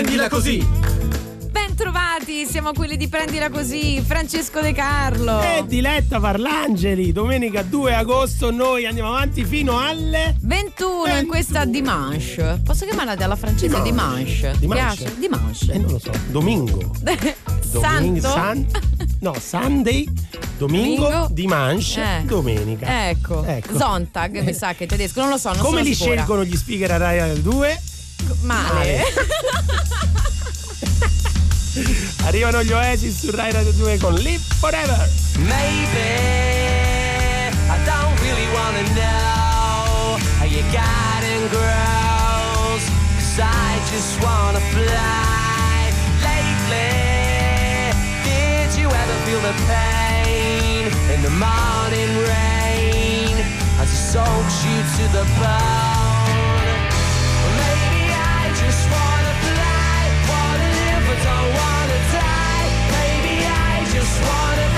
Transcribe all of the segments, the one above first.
Prendila così. Bentrovati, siamo quelli di Prendila Così, Francesco De Carlo. E Diletta Parlangeli, domenica 2 agosto noi andiamo avanti fino alle 21 in questa Dimanche. Posso chiamarla della francese Dimanche? Dimanche? Piace? Dimanche. Eh, non lo so, domingo. Domin- Santo? San- no, Sunday, domingo, Domingo? Dimanche, Eh. domenica. Ecco. Ecco. Zontag mi sa che è tedesco, non lo so, non Come li sicura. scelgono gli speaker a Rai 2? Male. Arrivano gli Oasis su Rai Radio 2 con Live Forever. Maybe I don't really wanna know how you got and grows. Cause I just wanna fly. Lately, did you ever feel the pain in the morning rain as it soaks you to the bone? Just wanna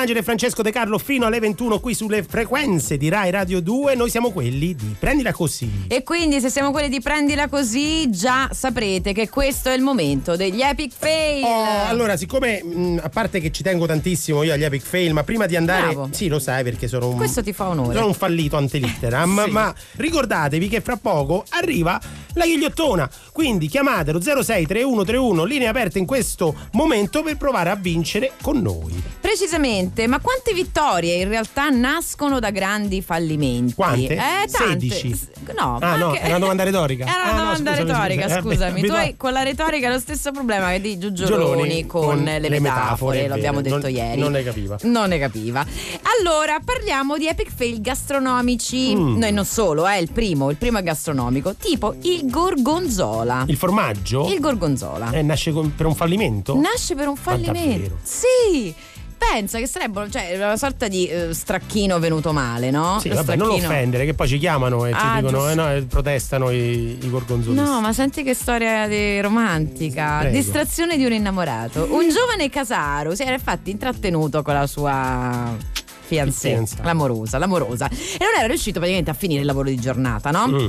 Michelangelo e Francesco De Carlo fino alle 21 qui sulle frequenze di Rai Radio 2. Noi siamo quelli di Prendila Così. E quindi se siamo quelli di Prendila Così, già saprete che questo è il momento degli epic fail. Oh, allora, siccome mh, a parte che ci tengo tantissimo io agli epic fail, ma prima di andare... Bravo. Sì, lo sai perché sono un... Questo ti fa onore. Sono un fallito antelitteram, Sì. ma ricordatevi che fra poco arriva la ghigliottona. Quindi chiamatelo 063131, linee aperte in questo momento per provare a vincere con noi. Precisamente, ma quante vittorie in realtà nascono da grandi fallimenti? Quante? Eh, tante. 16. S- No, Ah, no, anche- è una domanda retorica. Era una Ah, no, domanda scusami, retorica, scusami. Eh, scusami. beh, Tu hai con la retorica lo stesso problema che di Giugioloni Gioloni con, con le, metafore, metafore, l'abbiamo detto Non- ieri. non ne capiva. Non ne capiva. Allora, parliamo di epic fail gastronomici. Mm. No, e non solo, è il primo, il primo è gastronomico, tipo il gorgonzola. Il formaggio Il gorgonzola. eh, nasce con- per un fallimento? Nasce per un fallimento. Sì! Pensa che sarebbero, cioè, una sorta di eh, stracchino venuto male, no? Sì, Lo vabbè, non offendere, che poi ci chiamano e ci Ah, dicono, giusto. eh, no, e protestano i, i gorgonzoli. No, ma senti che storia di- romantica. Prego. Distrazione di un innamorato. Un giovane casaro si era infatti intrattenuto con la sua fiancée, l'amorosa, l'amorosa. E non era riuscito praticamente a finire il lavoro di giornata, no? Mm.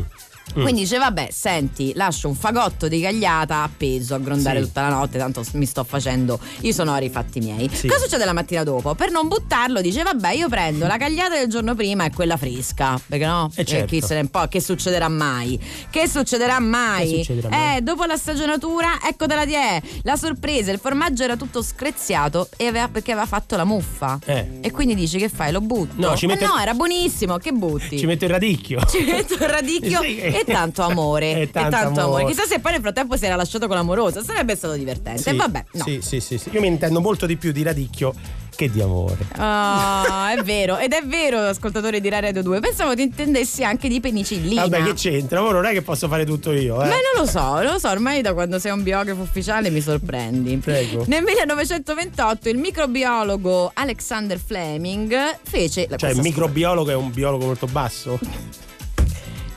Mm. Quindi dice vabbè senti lascio un fagotto di cagliata appeso a grondare Sì. tutta la notte tanto mi sto facendo i sonori fatti miei Sì. cosa succede la mattina dopo? per non buttarlo dice vabbè io prendo la cagliata del giorno prima e quella fresca perché no? Eh, certo. chi se ne può che succederà mai che succederà mai Che succederà mai? eh dopo la stagionatura eccotela di è la sorpresa il formaggio era tutto screziato e aveva- perché aveva fatto la muffa Eh. e quindi dici che fai lo butto No, ci Eh mette- no era buonissimo che butti Ci metto il radicchio. ci metto il radicchio Sì, e tanto amore. E tanto amore. Chissà se poi nel frattempo si era lasciato con l'amorosa. Sarebbe stato divertente. Sì, Vabbè, no. Sì, sì, sì, sì. Io mi intendo molto di più di radicchio che di amore. Ah, è vero, ed è vero, ascoltatore di Radio 2. Pensavo ti intendessi anche di penicillina. Vabbè, che c'entra? Ora non è che posso fare tutto io, eh. Beh, non lo so, lo so, ormai da quando sei un biografo ufficiale mi sorprendi. Prego. Nel 1928 il microbiologo Alexander Fleming fece la Cioè, il microbiologo è un biologo molto basso.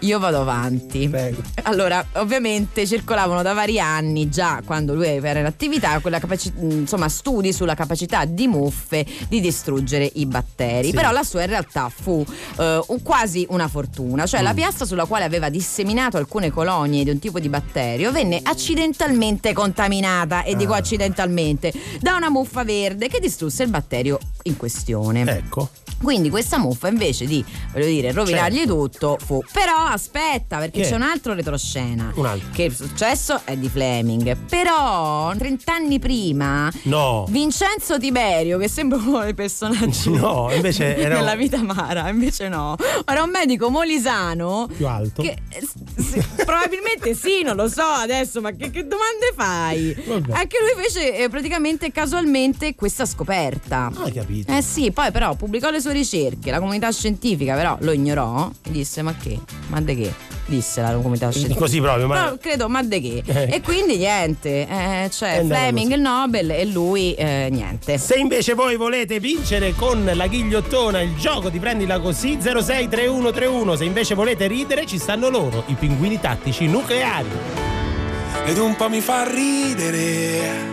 Io vado avanti. Prego. Allora, ovviamente circolavano da vari anni, già quando lui era in attività, quella capaci- insomma, studi sulla capacità di muffe di distruggere i batteri. Sì. Però la sua in realtà fu eh, un- quasi una fortuna, cioè la Mm. piastra sulla quale aveva disseminato alcune colonie di un tipo di batterio venne accidentalmente contaminata, e dico Ah. accidentalmente, da una muffa verde che distrusse il batterio in questione. Ecco. Quindi questa muffa invece di, voglio dire, rovinargli Certo. tutto fu. Però aspetta, perché c'è un altro retroscena. Un altro. Che il successo è di Fleming. Però, 30 anni prima, No. Vincenzo Tiberio, che sembra uno dei personaggi No, invece era nella un- vita amara, invece no. Era un medico molisano. Più alto. Che, eh, s- probabilmente sì, non lo so adesso, ma che, che domande fai? Vabbè. Anche lui fece eh, praticamente casualmente questa scoperta. Ah, hai capito. Eh sì, poi però pubblicò le sue ricerche, la comunità scientifica però lo ignorò e disse ma che? Ma de che? Disse la comunità scientifica. Così proprio, ma Però credo, ma de che? Eh. E quindi niente, eh, cioè Fleming così. il Nobel e lui eh, niente. Se invece voi volete vincere con la ghigliottona il gioco di prendila così 063131, se invece volete ridere ci stanno loro, i pinguini tattici nucleari. ed un po' mi fa ridere.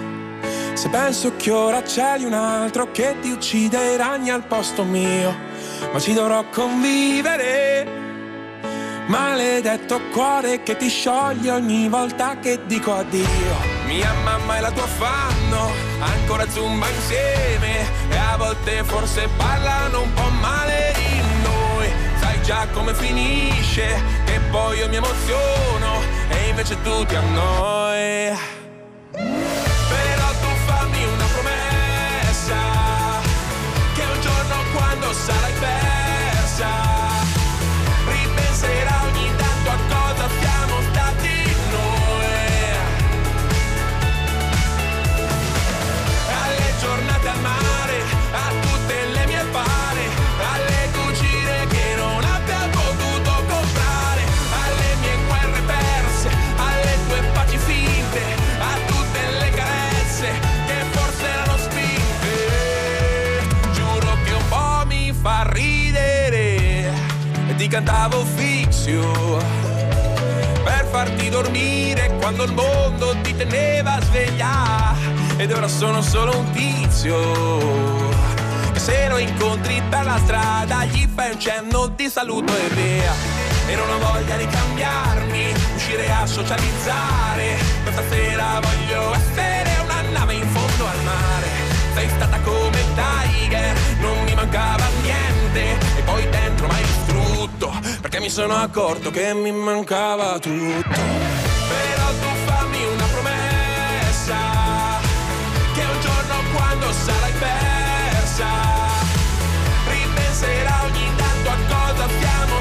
Se penso che ora c'è di un altro che ti uccide i ragni al posto mio, ma ci dovrò convivere. Maledetto cuore che ti scioglie ogni volta che dico addio. Mia mamma e la tua fanno ancora zumba insieme e a volte forse parlano un po' male di noi. Sai già come finisce, che poi io mi emoziono e invece tu ti annoi. Però tu fammi una promessa, che un giorno quando sarai persa, ti cantavo fixio per farti dormire quando il mondo ti teneva sveglia. Ed ora sono solo un tizio Se lo incontri per la strada gli fai un cenno di saluto e via. E non ho voglia di cambiarmi, uscire a socializzare. Questa sera voglio essere una nave in fondo al mare. Sei stata come Tiger, non mancava niente E poi dentro m'hai distrutto Perché mi sono accorto che mi mancava tutto. Però tu fammi una promessa Che un giorno quando sarai persa Ripenserà ogni tanto a cosa siamo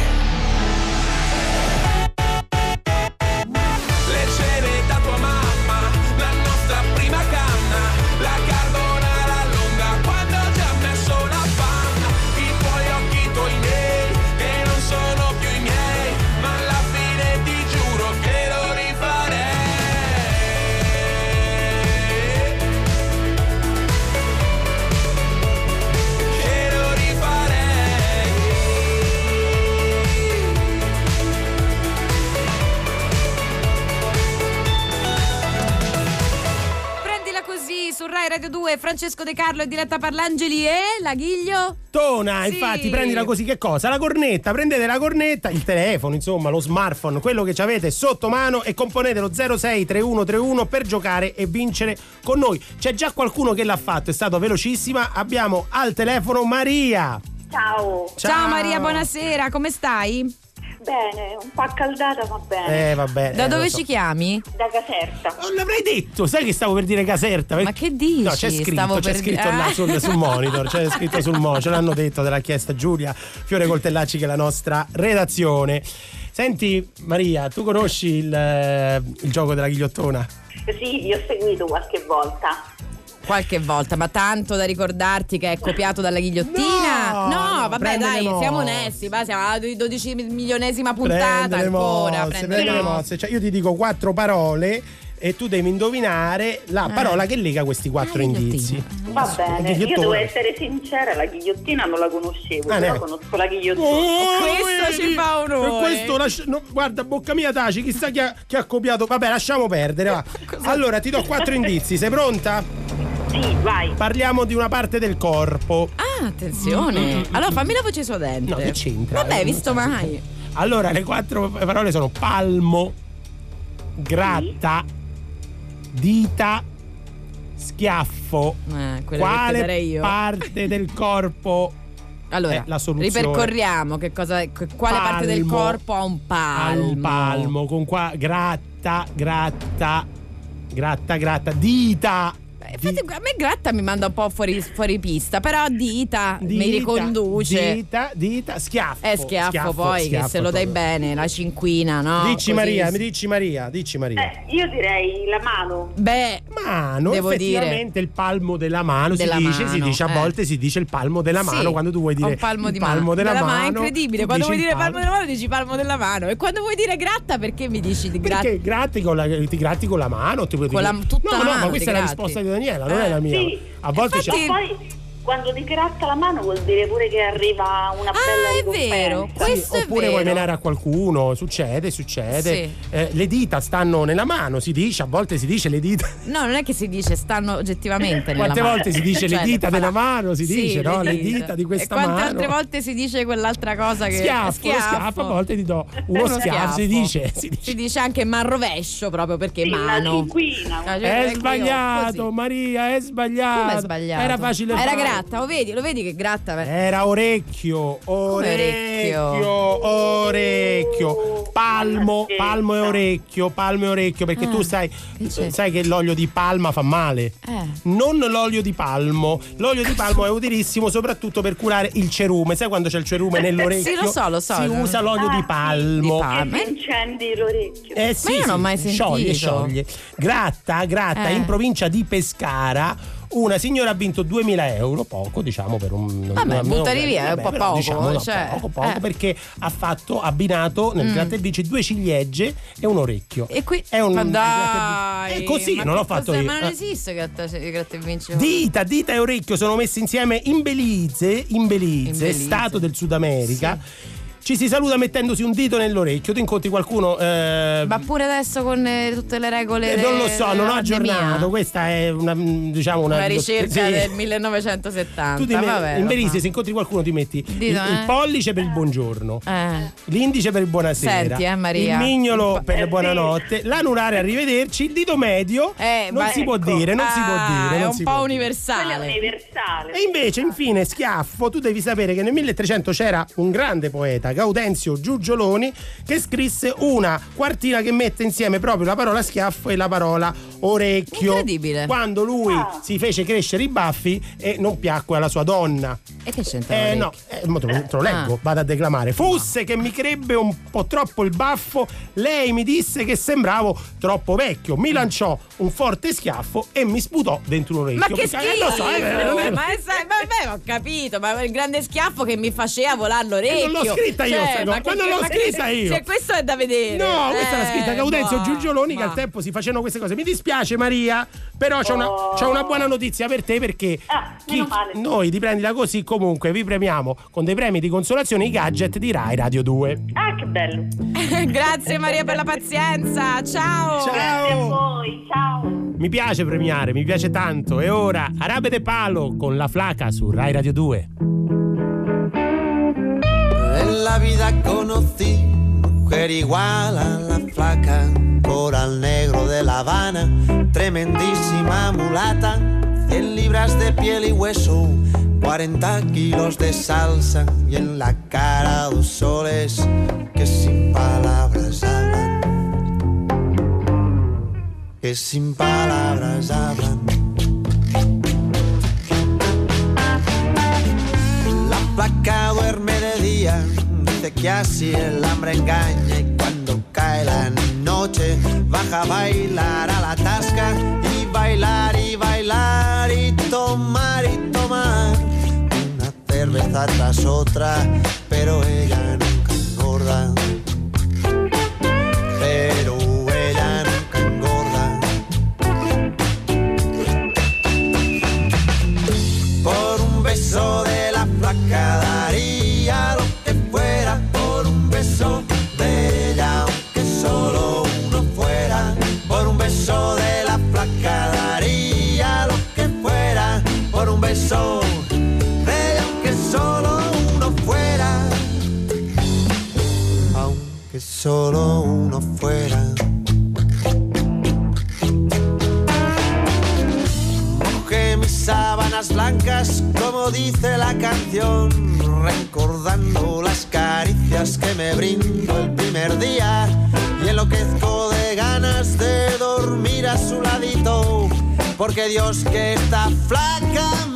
Carlo e Diletta Parlangeli e la Ghiglio. Tona, Sì. infatti, prendila così che cosa? La cornetta, prendete la cornetta, il telefono, insomma, lo smartphone, quello che avete sotto mano e componete lo 063131 per giocare e vincere con noi. C'è già qualcuno che l'ha fatto, è stato velocissima. Abbiamo al telefono Maria. Ciao, Ciao, Maria, buonasera, come stai? Bene, un po' accaldata ma bene. Eh, vabbè. Da eh, dove so. ci chiami? Da Caserta. Non l'avrei detto, sai che stavo per dire Caserta? Ma che dici? No, c'è scritto, Stavo c'è scritto dire- là sul, sul monitor, c'è scritto sul monitor, ce l'hanno detto, te l'ha chiesta Giulia Fiore Coltellacci che è la nostra redazione. Senti Maria, tu conosci il, eh, il gioco della ghigliottona? Sì, vi ho seguito qualche volta. Qualche volta, ma tanto da ricordarti che è copiato dalla ghigliottina? No, No, no, vabbè, prende dai, siamo onesti, ma siamo alla 12 milionesima puntata prende ancora. mosse, prende prende le mosse. Cioè, io ti dico quattro parole e tu devi indovinare la Eh. parola che lega questi quattro ghigliottina. indizi. Va bene, io devo essere sincera, la ghigliottina non la conoscevo, Ah, però conosco la ghigliottina. Oh, questo ci fa onore. Per questo lascia- no, guarda, bocca mia taci, chissà chi ha, chi ha copiato. Vabbè, lasciamo perdere. Va. Allora, ti do quattro indizi. Sei pronta? Sì, vai. Parliamo di una parte del corpo. Ah, attenzione. Allora fammi la voce suadente. Mm, No, che c'entra? Vabbè, visto mai. Allora, le quattro parole sono palmo, gratta, dita, schiaffo. Eh, quelle che Quale darei io. parte del corpo Allora, è la soluzione? ripercorriamo che cosa, che- quale parte del Palmo. corpo ha un ha palmo. un palmo con qua gratta, gratta, gratta, gratta, dita. Infatti, a me Gratta mi manda un po' fuori, fuori pista, però Dita, mi Dita, riconduce. Dita, dita, schiaffo. È schiaffo, poi, che se lo dai proprio. bene, la cinquina, no? Dici Così. Maria, mi dici Maria, dici Maria. Eh, io direi la mano. Beh, Mano, Devo effettivamente il palmo della mano Della si dice, si mano, dice a eh. volte si dice il palmo della mano Sì, quando tu vuoi dire palmo di palmo mano. della, mano. È incredibile, quando vuoi dire palmo della mano dici palmo della mano e quando vuoi dire gratta perché mi dici di gratta? Perché gratti con la, ti gratti con la mano? Ti puoi Con dire- la- tutta no, la no, mano ma questa è la risposta di Daniela, non Eh. è la mia. Sì. A volte c'è. Poi quando ti gratta la mano vuol dire pure che arriva una bella Ah, è ricompensa. vero, Sì, questo è oppure vero. vuoi menare a qualcuno, succede, succede. Sì. Eh, le dita stanno nella mano, si dice, a volte si dice le dita. No, non è che si dice stanno oggettivamente nella Quante mano. volte si dice le Cioè, dita fa della la- mano, si Sì, dice, no? Le dita di questa E quante mano. altre volte si dice quell'altra cosa che Schiaffo, lo schiaffo, a volte ti do uno, Uno schiaffo, si dice, si dice. Si dice anche man rovescio proprio perché Sì, mano. cinquina. Ah, cioè, È ecco sbagliato. Maria, è sbagliato. Come è sbagliato? Era facile Era fare. Gratta, lo vedi, lo vedi che gratta. Era orecchio, orecchio, orecchio? orecchio. palmo, palmo e orecchio, palmo e orecchio, perché Ah, tu sai, che c'è? sai che l'olio di palma fa male. Eh. Non l'olio di palmo. L'olio di palmo è utilissimo soprattutto per curare il cerume. Sai quando c'è il cerume nell'orecchio? Sì, lo so, lo so. Si usa l'olio Ah, di palmo. Di palma. Incendi l'orecchio. Eh sì, io non ho mai sentito. Scioglie, scioglie. Gratta, gratta, Eh. in provincia di Pescara. Una signora ha vinto 2000 euro, poco diciamo per un... Vabbè, una- buttali via, è un po' però, poco, diciamo, no, cioè, poco, poco, eh. Mm. perché ha fatto abbinato nel gratta e vinci due ciliegie e un orecchio. E qui è un ma dai, È così, non l'ho fatto io. Ma non esiste gratta, gratta e vinci. Dita, dita e orecchio sono messi insieme in Belize, in Belize, In Belize. stato del Sud America. Ci si saluta mettendosi un dito nell'orecchio. Tu incontri qualcuno. eh, Ma pure adesso con eh, tutte le regole. eh, non lo so, non ho aggiornato. Questa è una, mm, diciamo una, Una ricerca sì. del 1970. Tu ti vabbè, in Belize, se incontri qualcuno, ti metti il, Dito, il eh. pollice per il buongiorno, Eh. l'indice per il buonasera, Senti, eh, il mignolo per il buonanotte, l'anulare arrivederci, il dito medio Eh, non si può ecco. dire, non si può Ah, dire. È un po' può universale. universale. E invece, infine, schiaffo, tu devi sapere che nel 1300 c'era un grande poeta, Gaudenzio Giugioloni, che scrisse una quartina che mette insieme proprio la parola schiaffo e la parola orecchio. Incredibile. Quando lui Ah. si fece crescere i baffi e non piacque alla sua donna. E che c'entra? Eh l'orecchio? no, eh, mo te, lo, te lo leggo, Ah. vado a declamare. Fosse che mi crebbe un po' troppo il baffo, lei mi disse che sembravo troppo vecchio. Mi lanciò un forte schiaffo e mi sputò dentro un orecchio. Ma che schifo! eh, lo so, eh, non è- ma, è, sai- vabbè, ho capito, ma il grande schiaffo che mi faceva volare l'orecchio. Eh, non l'ho scritta io, Cioè, ma ma non l'ho che- scritta io. Se questo è da vedere. No, questa era scritta Eh, Gaudenzio boh, Giugioloni che ma- al tempo si facevano queste cose. Mi dispiace Maria, però Oh. c'ho una buona notizia per te perché Ah, male. noi di prendila così comunque vi premiamo con dei premi di consolazione i gadget di Rai Radio 2. Ah, che bello. Grazie Maria per la pazienza. Ciao. Ciao. Grazie a voi, ciao. Mi piace premiare, mi piace tanto. E ora Arabe de Palo con la flaca su Rai Radio 2. La vida conocí mujer igual a la flaca, coral negro de La Habana, tremendísima mulata, 100 libras de piel y hueso, 40 kilos de salsa y en la cara dos soles que sin palabras hablan, que sin palabras hablan. La placa duerme de día, dice que así el hambre engaña y cuando cae la noche baja a bailar a la tasca y bailar y bailar y tomar y tomar una cerveza tras otra, pero ella nunca engorda. Canción, recordando las caricias que me brindó el primer día y enloquezco de ganas de dormir a su ladito, porque Dios que está flaca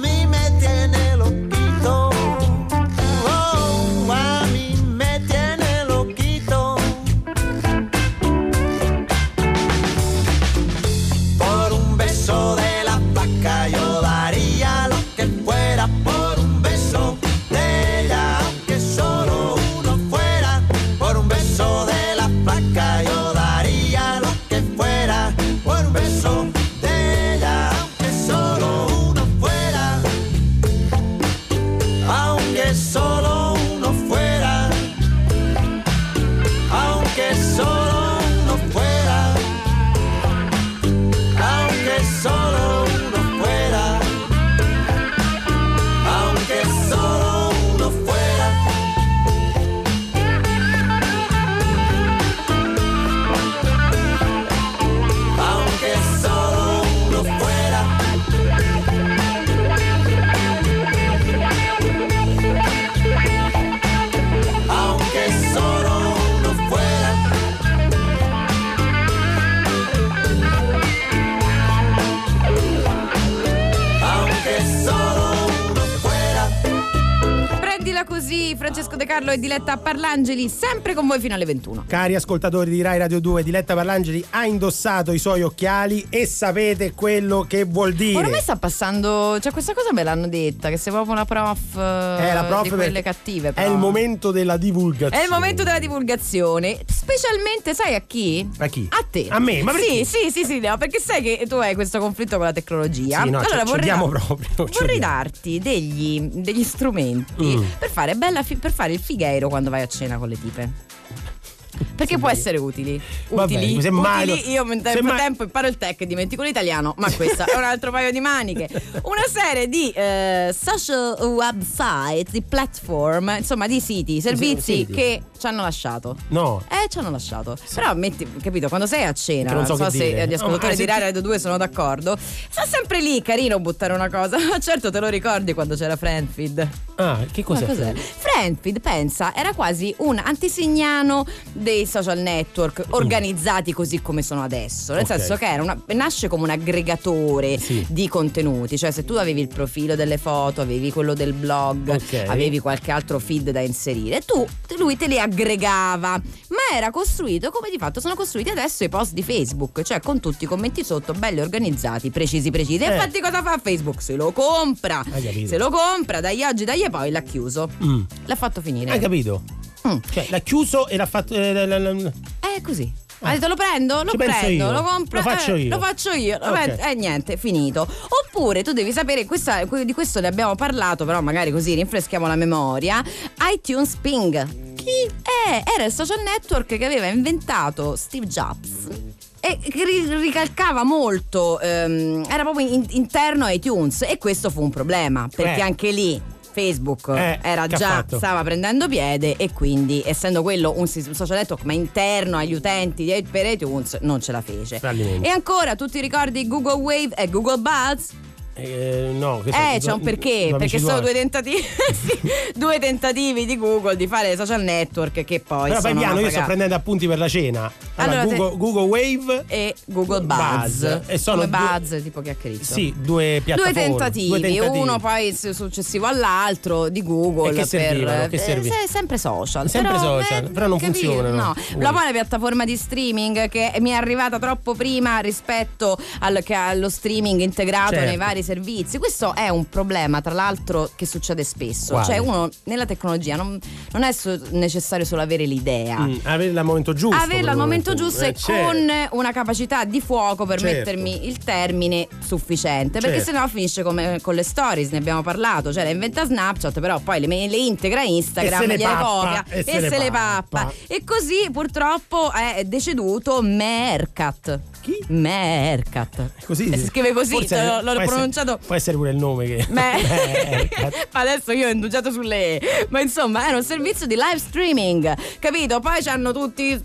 Francesco De Carlo e Diletta Parlangeli, sempre con voi fino alle 21. Cari ascoltatori di Rai Radio 2, Diletta Parlangeli ha indossato i suoi occhiali e sapete quello che vuol dire. Ormai sta passando, cioè questa cosa me l'hanno detta, che sei proprio una prof, Eh, la prof di quelle cattive. È però. il momento della divulgazione. È il momento della divulgazione, specialmente sai a chi? A chi? A te. A me? Ma perché? Sì, sì, sì, sì, Leo, perché sai che tu hai questo conflitto con la tecnologia. Sì, no, ce vorrei, vorrei darti degli, degli strumenti Mm. per, fare bella fi- per fare il figheiro quando vai a cena con le tipe. Perché può essere utili. Vabbè, Utili. semmai utili. Io nel frattempo imparo il tech e dimentico l'italiano, ma questo è un altro paio di maniche. Una serie di eh, social website, di platform, insomma di siti, servizi siti. che ci hanno lasciato. No. Eh, ci hanno lasciato. Però metti, capito, quando sei a cena, Che non non so so, che se dire. gli ascoltatori Oh, di ti- Radio 2 sono d'accordo. Sta sempre lì, carino buttare una cosa. Certo te lo ricordi quando c'era Friendfeed. Ah, che cos'è? Ma cos'è? Friendfeed, pensa, era quasi un antisignano dei social network organizzati così come sono adesso. Nel Ok. senso che era una- nasce come un aggregatore Sì. di contenuti. Cioè, se tu avevi il profilo delle foto, avevi quello del blog, Ok. avevi qualche altro feed da inserire, tu lui te li aggregava. Ma era costruito come di fatto sono costruiti adesso i post di Facebook, cioè con tutti i commenti sotto, belli organizzati, precisi, precisi. E Eh. infatti cosa fa Facebook? Se lo compra. Se lo compra, dagli oggi, dagli poi l'ha chiuso. Mm. L'ha fatto finire. Hai capito? Mm. Cioè, l'ha chiuso e l'ha fatto. eh, la- la- È così. Ha detto lo prendo, lo Ci prendo, lo compro, Lo faccio eh, io. lo faccio io, lo Ok. prendo, e niente, finito. Oppure tu devi sapere, questa- di questo ne abbiamo parlato, però magari così rinfreschiamo la memoria. iTunes Ping. Chi? Eh, era il social network che aveva inventato Steve Jobs. E ricalcava molto, ehm, era proprio in- interno a iTunes e questo fu un problema perché Eh. anche lì Facebook Eh, era già fatto? stava prendendo piede e quindi essendo quello un social network ma interno agli utenti di- per iTunes non ce la fece. Fallimento. E ancora tu ti ricordi Google Wave e Google Buzz? Eh, no, che Eh, c'è un due- perché, due perché sono due tentativi, sì, due tentativi di Google di fare social network che poi Però sono piano, io sto prendendo appunti per la cena. Allora, Allora, te- Google, Google Wave. e Google Buzz, Buzz. E sono due- Buzz tipo chiacchiericcio. Sì, due Due piattaforme. tentativi, due tentativi. uno poi successivo all'altro di Google E che per servivano? Che eh, sempre social. Sempre però, social, eh, però non capito? funzionano. No, la buona piattaforma di streaming che mi è arrivata troppo prima rispetto al- che allo streaming integrato Certo. nei vari servizi. Questo è un problema, tra l'altro, che succede spesso. Quale? Cioè, uno nella tecnologia non, non è so- necessario solo avere l'idea. Mm, averla al momento giusto. Averla al momento giusto Eh, e certo. con una capacità di fuoco per Certo. mettermi il termine sufficiente. Perché Certo. sennò finisce come con le stories, ne abbiamo parlato. Cioè, le inventa Snapchat, però poi le, le integra Instagram, E se le copia e se le pappa. pappa. E così purtroppo è deceduto Mercat. Chi? Mercat. Così E si scrive così, Forse l'ho- l'ho può essere- pronunciato. può essere pure il nome che. Mercat. ma adesso io ho indugiato sulle. Ma insomma, era un servizio di live streaming, capito? Poi ci hanno tutti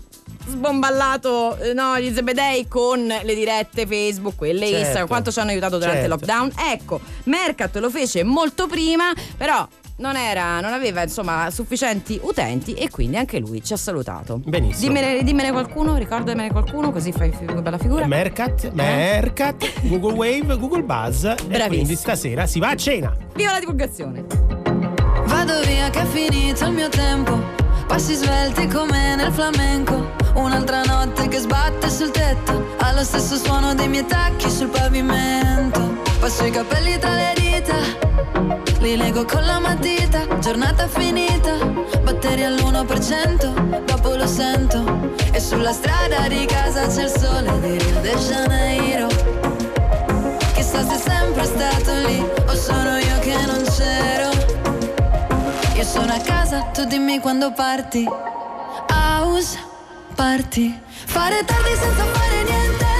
sbomballato eh, no, gli zebedei con le dirette Facebook, quelle Certo. Instagram, quanto ci hanno aiutato durante Certo. il lockdown. Ecco, Mercat lo fece molto prima, però non, era, non aveva insomma sufficienti utenti e quindi anche lui ci ha salutato. Benissimo. Dimmene, dimmene qualcuno, ricordamene qualcuno, così fai una bella figura. Mercat, Mercat, Google Wave, Google Buzz. E Bravissimo. quindi stasera si va a cena. Viva la divulgazione! Vado via che è finito il mio tempo. Passi svelti come nel flamenco. Un'altra notte che sbatte sul tetto. Allo stesso suono dei miei tacchi sul pavimento. Passo i capelli tra le dita. Li leggo con la matita. Giornata finita. Batteri all'1%. Dopo lo sento. E sulla strada di casa c'è il sole di Rio de Janeiro. Chissà se è sempre stato lì o sono io che non c'ero. Io sono a casa, tu dimmi quando parti. House party. Fare tardi senza fare niente.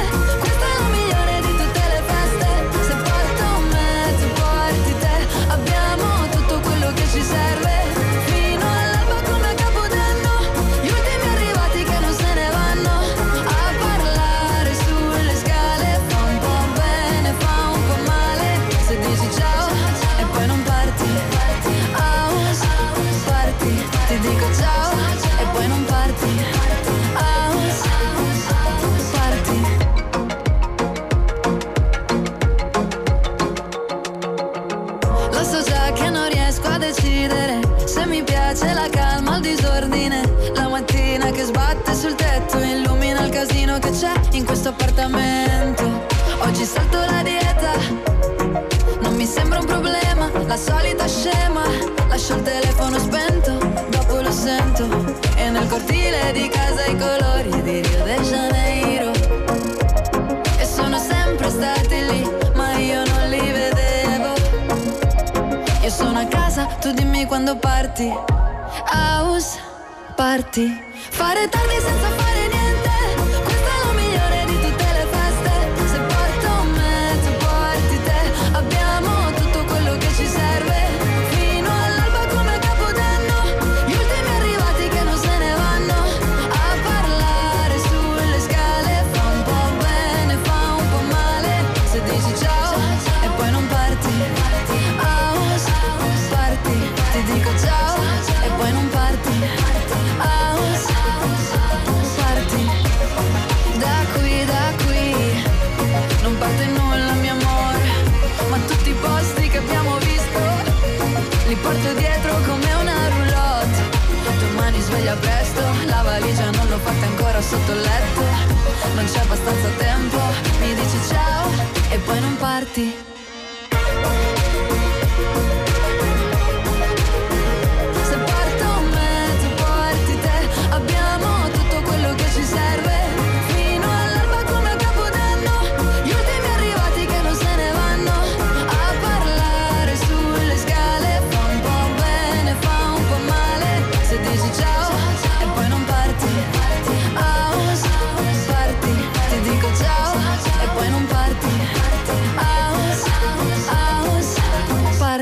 In questo appartamento. Oggi salto la dieta, non mi sembra un problema, la solita scema. Lascio il telefono spento, dopo lo sento. E nel cortile di casa i colori di Rio de Janeiro. E sono sempre stati lì, ma io non li vedevo. Io sono a casa, tu dimmi quando parti. House party. Fare tardi senza fare sotto il letto. Non c'è abbastanza tempo, mi dici ciao e poi non parti.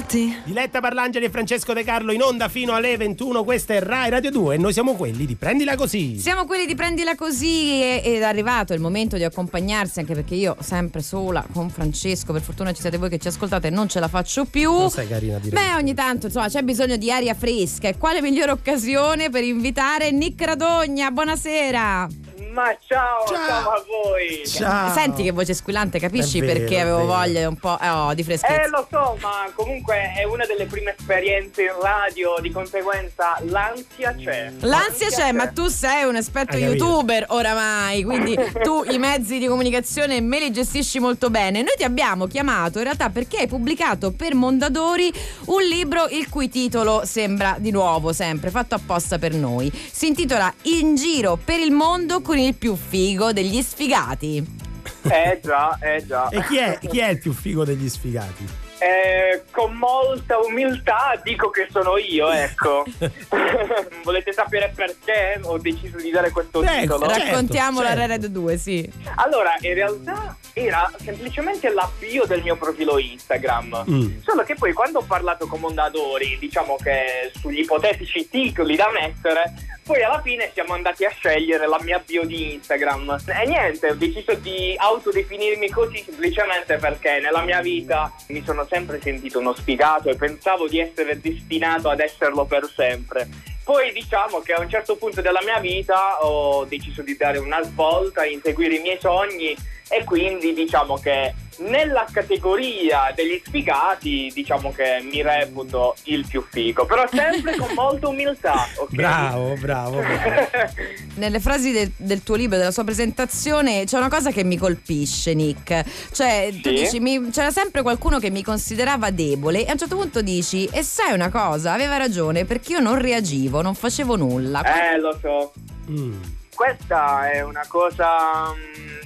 Parti. Diletta Parlangeli e Francesco De Carlo in onda fino alle 21. Questa è Rai Radio 2 e noi siamo quelli di Prendila Così. Siamo quelli di prendila così ed è arrivato il momento di accompagnarsi anche perché io sempre sola con Francesco, per fortuna ci siete voi che ci ascoltate e non ce la faccio più. Non sei carina a dire Beh, ogni tanto insomma c'è bisogno di aria fresca e quale migliore occasione per invitare Nick Radogna? Buonasera. Ma ciao, Ciao. ciao, a voi. Ciao. Senti che voce squillante, capisci vero, perché avevo voglia un po' eh, oh, di freschezza. Eh, lo so, ma comunque è una delle prime esperienze in radio, di conseguenza l'ansia c'è. L'ansia c'è, ma tu sei un esperto Hai capito. youtuber oramai, quindi tu i mezzi di comunicazione me li gestisci molto bene. Noi ti abbiamo chiamato in realtà perché hai pubblicato per Mondadori un libro il cui titolo sembra di nuovo sempre fatto apposta per noi. Si intitola In giro per il mondo con il più figo degli sfigati. Eh già, eh già. E chi è, chi è il più figo degli sfigati? Eh, con molta umiltà dico che sono io, ecco. Volete sapere perché ho deciso di dare questo titolo? Certo, Raccontiamolo a certo. Red 2, sì. Allora, in realtà era semplicemente l'avvio del mio profilo Instagram. Mm. Solo che poi quando ho parlato con Mondadori, diciamo che sugli ipotetici titoli da mettere, poi alla fine siamo andati a scegliere la mia bio di Instagram. E niente, ho deciso di autodefinirmi così semplicemente perché nella mia vita mi sono sempre sentito uno sfigato e pensavo di essere destinato ad esserlo per sempre. Poi diciamo che a un certo punto della mia vita ho deciso di dare una svolta, inseguire i miei sogni e quindi diciamo che nella categoria degli sfigati diciamo che mi reputo il più figo, però sempre con molta umiltà. ok? Bravo, bravo. bravo. Nelle frasi del, del tuo libro, della sua presentazione, c'è una cosa che mi colpisce, Nick. Cioè, tu Sì? dici, mi- c'era sempre qualcuno che mi considerava debole e a un certo punto dici, e sai una cosa, aveva ragione perché io non reagivo, non facevo nulla. Eh, lo so. Mm. Questa è una cosa mm,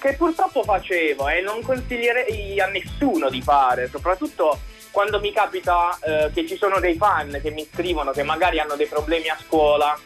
che purtroppo facevo e non consiglierei a nessuno di fare, soprattutto quando mi capita eh, che ci sono dei fan che mi scrivono che magari hanno dei problemi a scuola.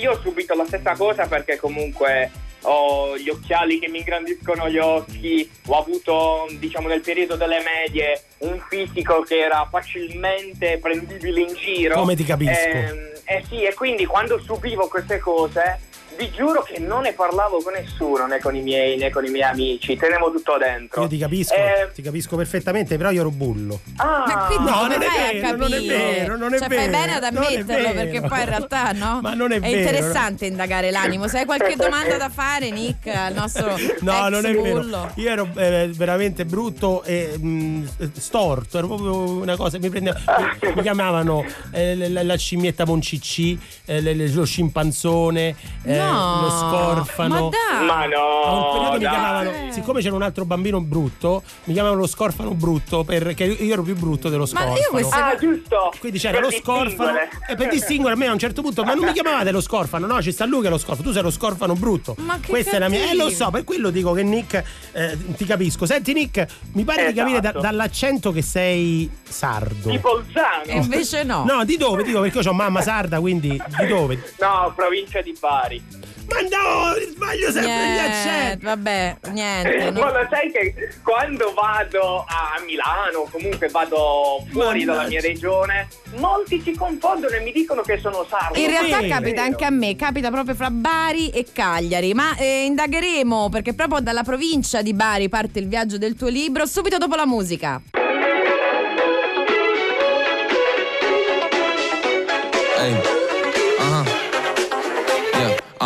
Io ho subito la stessa cosa perché comunque ho gli occhiali che mi ingrandiscono gli occhi, ho avuto diciamo nel periodo delle medie un fisico che era facilmente prendibile in giro. Come ti capisco. Ehm, eh sì, e quindi quando subivo queste cose, vi giuro che non ne parlavo con nessuno, né con i miei né con i miei amici, tenevo tutto dentro. Io ti capisco, Eh, ti capisco perfettamente, però io ero bullo. ah, Ma quindi No, non è vero, non è vero, non è cioè, vero, fai bene ad è ammetterlo vero. perché poi in realtà no. Ma non è vero. interessante indagare l'animo. Se hai qualche domanda da fare, Nick, al nostro No, ex non è vero. bullo. Io ero eh, veramente brutto e mh, storto. Ero proprio una cosa. Mi, prendeva, mi, mi chiamavano eh, la, la scimmietta Moncicci, eh, le- le- lo scimpanzone. eh, No, No, lo scorfano. ma dai. Ma no, A un periodo mi dai. chiamavano, siccome c'era un altro bambino brutto, mi chiamavano lo scorfano brutto perché io ero più brutto dello Ma io scorfano. queste- Ah, giusto. Quindi c'era Per lo scorfano e per distinguere a me a un certo punto, ma non mi chiamavate lo scorfano, no, ci sta lui che è lo scorfano, tu sei lo scorfano brutto. Ma che Questa è la mia. Eh cattivo. lo so, per quello dico che Nick eh, ti capisco. Senti Nick, mi pare di capire da- Esatto. dall'accento che sei sardo. Di Bolzano. E invece no. No, di dove? Dico perché io ho mamma sarda, quindi di dove? No, provincia di Bari. Ma no, sbaglio sempre gli Niente, accenti. vabbè, niente. Ma non- lo sai che quando vado a Milano, comunque vado fuori Mannaggia. dalla mia regione, molti si confondono e mi dicono che sono sardo. In realtà Vero. capita anche a me, capita proprio fra Bari e Cagliari, ma eh, indagheremo perché proprio dalla provincia di Bari parte il viaggio del tuo libro subito dopo la musica.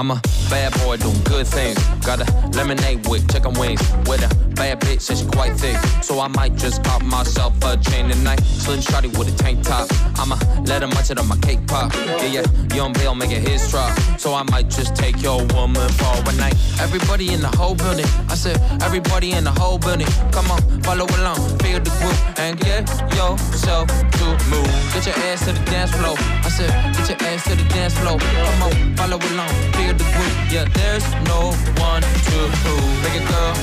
I'm a bad boy doing good things. Got a lemonade with chicken wings. With a bad bitch, and she quite thick. So I might just pop myself a chain tonight. Slim shotty with a tank top. I'ma let her munch it on my cake pop. Yeah, yeah, young Bill make it his drop. So I might just take your woman for a night. Everybody in the whole building. I said, everybody in the whole building. Come on, follow along, feel the groove, and get yourself to move. Get your ass to the dance floor. I said, get your ass to the dance floor. Come on, follow along, feel the groove. Yeah, there's no one to prove. Big a girl,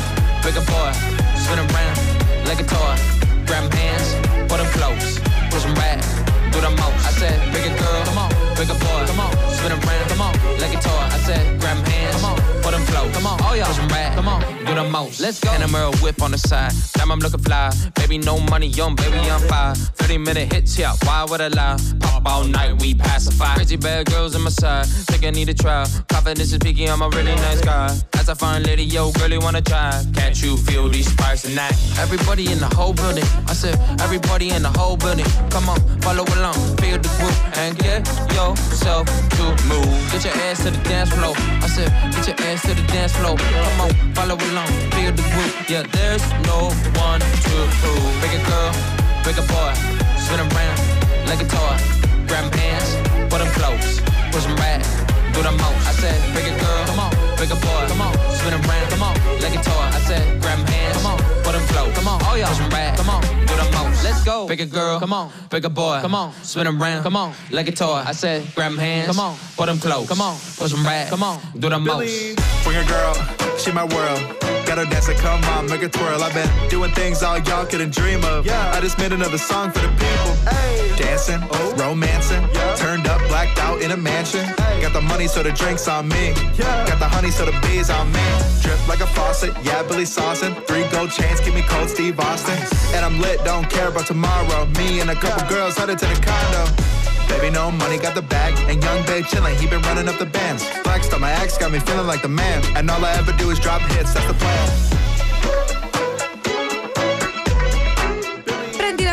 big a boy, spin around like a toy. Grab hands, put them close, push 'em back, do the most. I said, big a girl, come on, big a boy, come on, spin around, come on, like a toy. I said, grab hands, come on, put them close, come on, oh yeah, push back, come on, do the most. Let's go. And a mirror whip on the side, damn I'm looking fly. Baby, no money, young baby, I'm fine. 30 minute hits, yeah, why would I lie? Pop all night, we pacify. Crazy bad girls in my side, think I need a try. Confidence is peaky, I'm a really nice guy. As I find lady, yo, girl, you wanna try? Can't you feel these sparks tonight? Everybody in the whole building, I said, everybody in the whole building. Come on, follow along, feel the groove, and get yourself to move. Get your ass to the dance floor. I said, get your ass to the dance floor. Come on, follow along, feel the groove. Yeah, there's no one to prove. Big a girl, big a boy, spin around like a toy. Grab hands, put 'em close, push 'em back, do the most. I said, big a girl, come on, big a boy, come on, spin around, come on, like a toy. I said, grab 'em hands, come on, put 'em close, come on, oh yeah, push 'em back, come on, do the most. Let's go, big a girl, come on, big a boy, come on, spin around, come on, like a toy. I said, grab 'em hands, come on, put 'em close, come on, push 'em back, come on, do the most. Bring a girl, she my world. Got her dancing, come on, make her twirl. I've been doing things all y'all couldn't dream of. Yeah. I just made another song for the people. Dancing, romancing, turned up, blacked out in a mansion. Got the money, so the drinks on me. Got the honey, so the bees on me. Drip like a faucet, yeah, Billy saucing. Three gold chains, keep me cold, Steve Austin. And I'm lit, don't care about tomorrow. Me and a couple girls headed to the condo. Baby, no money, got the bag. And young babe chillin', he been running up the bands. Flexed on my ex, got me feeling like the man. And all I ever do is drop hits, that's the plan.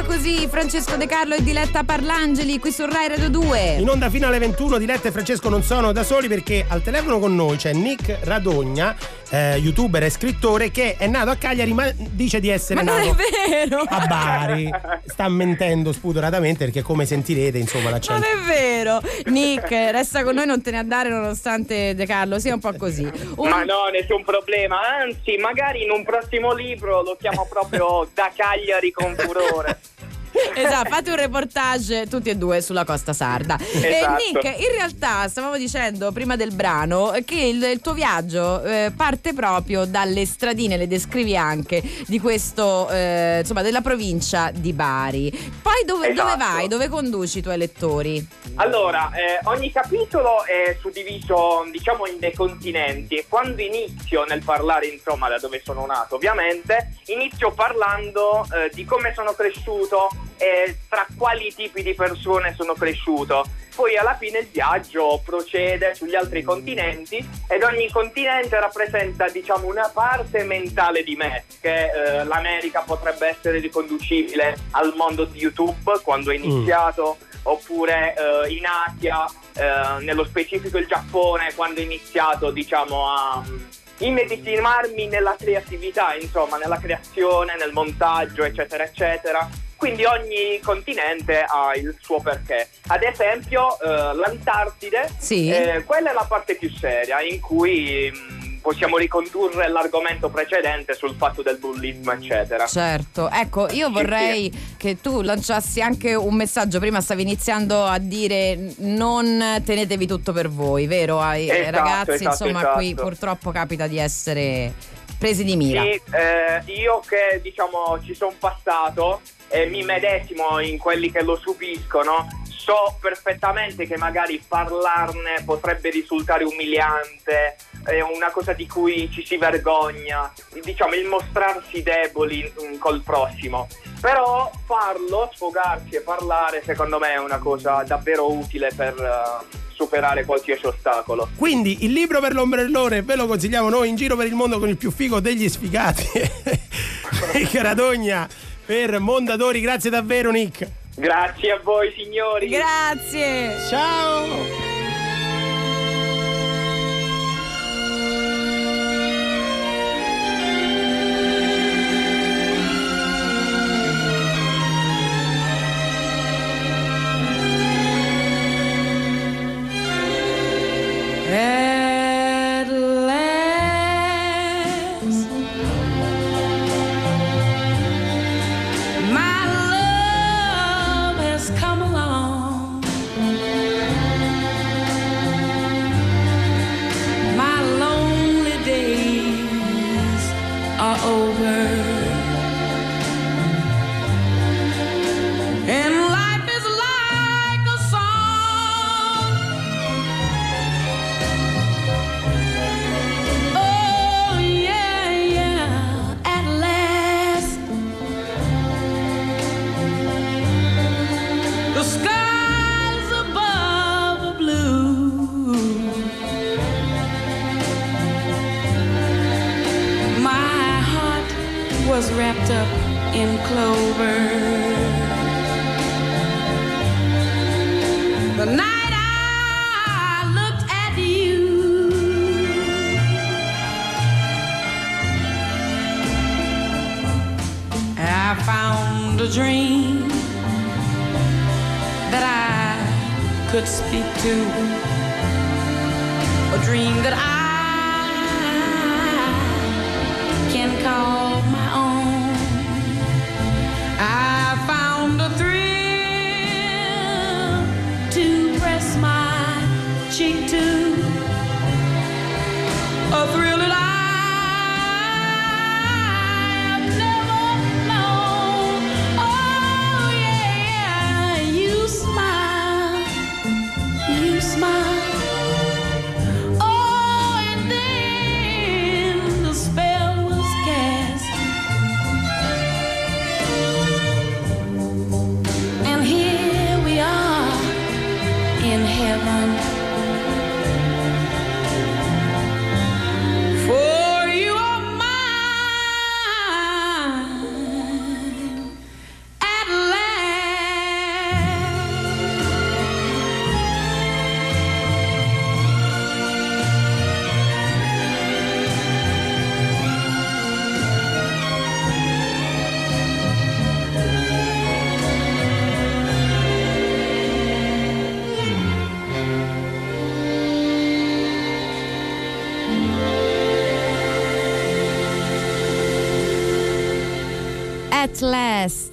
Così, Francesco De Carlo e Diletta Parlangeli qui su Rai Radio 2. In onda fino alle 21, Diletta e Francesco non sono da soli perché al telefono con noi c'è Nick Radogna, eh, youtuber e scrittore che è nato a Cagliari ma dice di essere Ma non nato è vero! a Bari. Sta mentendo spudoratamente perché come sentirete insomma Non l'accento. è vero! Nick, resta con noi, non te ne andare nonostante De Carlo sia un po' così. Un- Ma no, nessun problema. Anzi, magari in un prossimo libro lo chiamo proprio Da Cagliari con furore. Esatto, fate un reportage tutti e due sulla costa sarda. Esatto. Nick, in realtà stavamo dicendo prima del brano che il, il tuo viaggio eh, parte proprio dalle stradine, le descrivi anche, di questo, eh, insomma, della provincia di Bari. Poi dove, dove Esatto. vai? Dove conduci i tuoi lettori? Allora, eh, ogni capitolo è suddiviso, diciamo, in dei continenti e quando inizio nel parlare, insomma, da dove sono nato, ovviamente, inizio parlando eh, di come sono cresciuto e tra quali tipi di persone sono cresciuto. Poi alla fine il viaggio procede sugli altri continenti ed ogni continente rappresenta, diciamo, una parte mentale di me, che eh, l'America potrebbe essere riconducibile al mondo di YouTube quando è iniziato oppure eh, in Asia, eh, nello specifico il Giappone, quando ho iniziato diciamo a mm, immedesimarmi nella creatività, insomma, nella creazione, nel montaggio, eccetera, eccetera. Quindi ogni continente ha il suo perché. Ad esempio, eh, l'Antartide, Sì. eh, quella è la parte più seria in cui mh, possiamo ricondurre l'argomento precedente sul fatto del bullismo, eccetera. Certo, ecco, io vorrei che tu lanciassi anche un messaggio. Prima stavi iniziando a dire non tenetevi tutto per voi, vero? Ai Esatto, ragazzi, esatto, insomma, qui esatto. purtroppo capita di essere presi di mira. Sì, eh, io che diciamo ci sono passato e mi medesimo in quelli che lo subiscono, so perfettamente che magari parlarne potrebbe risultare umiliante, è una cosa di cui ci si vergogna, diciamo il mostrarsi deboli mm, col prossimo. Però farlo, sfogarsi e parlare, secondo me è una cosa davvero utile per eh, superare qualsiasi ostacolo. Quindi il libro per l'ombrellone ve lo consigliamo noi in giro per il mondo con il più figo degli sfigati. Nick Radogna per Mondadori, grazie davvero Nick. Grazie a voi signori. Grazie. Ciao. A dream that I could speak to, a dream that I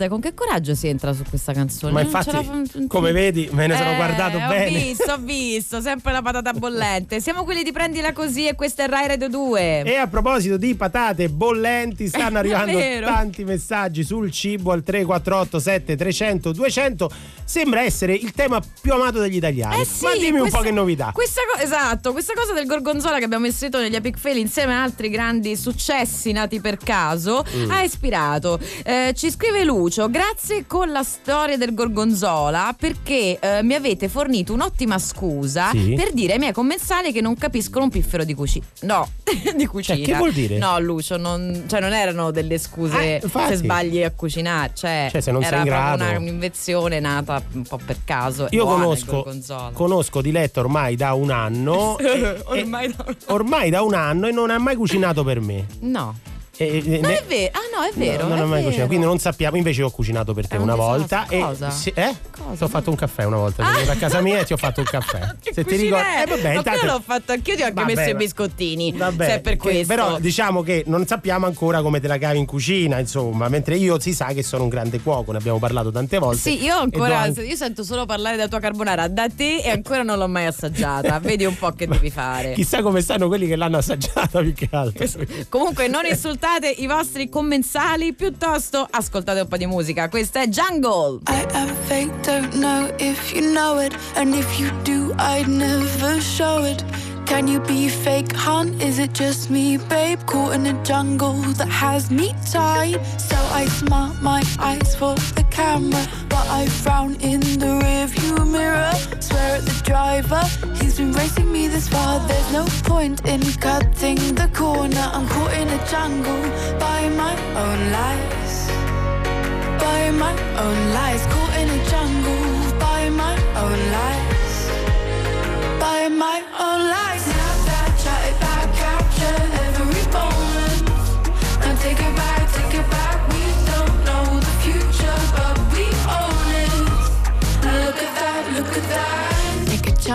last, con che coraggio si entra su questa canzone? Ma infatti, la come vedi, me ne sono Eh, guardato ho bene. visto, ho visto, sempre la patata bollente. Siamo quelli di prendila così e questa è Rai Radio 2. E a proposito di patate bollenti, stanno arrivando tanti messaggi sul cibo al 348 7300 200. Sembra essere il tema più amato degli italiani. Eh sì, Ma dimmi un questa- po' che novità. Questa co- esatto, questa cosa del gorgonzola che abbiamo inserito negli Epic Fail insieme a altri grandi successi nati per caso Mm. ha ispirato. Eh, ci scrive Lucio, grazie con la storia del gorgonzola perché eh, mi avete fornito un'ottima scusa Sì. per dire ai miei commensali che non capiscono un piffero di cucina. No, di cucina. Cioè, che vuol dire? No, Lucio, non, cioè, non erano delle scuse infatti. se sbagli a cucinare. Cioè, Cioè, se non sei era in grado. una- un'invenzione nata un po' per caso. Io conosco, conosco Diletta ormai da un anno. e- Ormai e- da un- ormai da un anno e non ha mai cucinato per me. No. E- e- Non ne- è vero. Ah, no, è vero. No, non è ho mai vero. cucinato, quindi non sappiamo. Invece ho cucinato per te un una disastro. volta. E Cosa? sì, eh? Cosa? Ti ho fatto un caffè una volta. Sono venuto a casa mia e ti ho fatto un caffè. Che Se ti ricordi. Eh, vabbè, Ma intanto- quello l'ho fatto anch'io, ti ho anche Vabbè, messo i biscottini. Vabbè, se è per che- questo. però diciamo che non sappiamo ancora come te la cavi in cucina, insomma, mentre io si sa che sono un grande cuoco, ne abbiamo parlato tante volte. Sì, io ancora anche- io sento solo parlare della tua carbonara da te e ancora non l'ho mai assaggiata. Vedi un po' che devi fare. Chissà come stanno quelli che l'hanno assaggiata più che altro. Comunque non insultate i vostri commensali, piuttosto ascoltate un po' di musica. Questa è Jungle. I don't know if you know it. And if you do, I'd never show it. Can you be fake, hun? Is it just me, babe? Caught in a jungle that has me tied. So I smart my eyes for the camera. But I frown in the rearview mirror. Swear at the driver, he's been racing me this far. There's no point in cutting the corner. I'm caught in a jungle by my own lies by my own lies. Caught in a jungle by my own lies. By my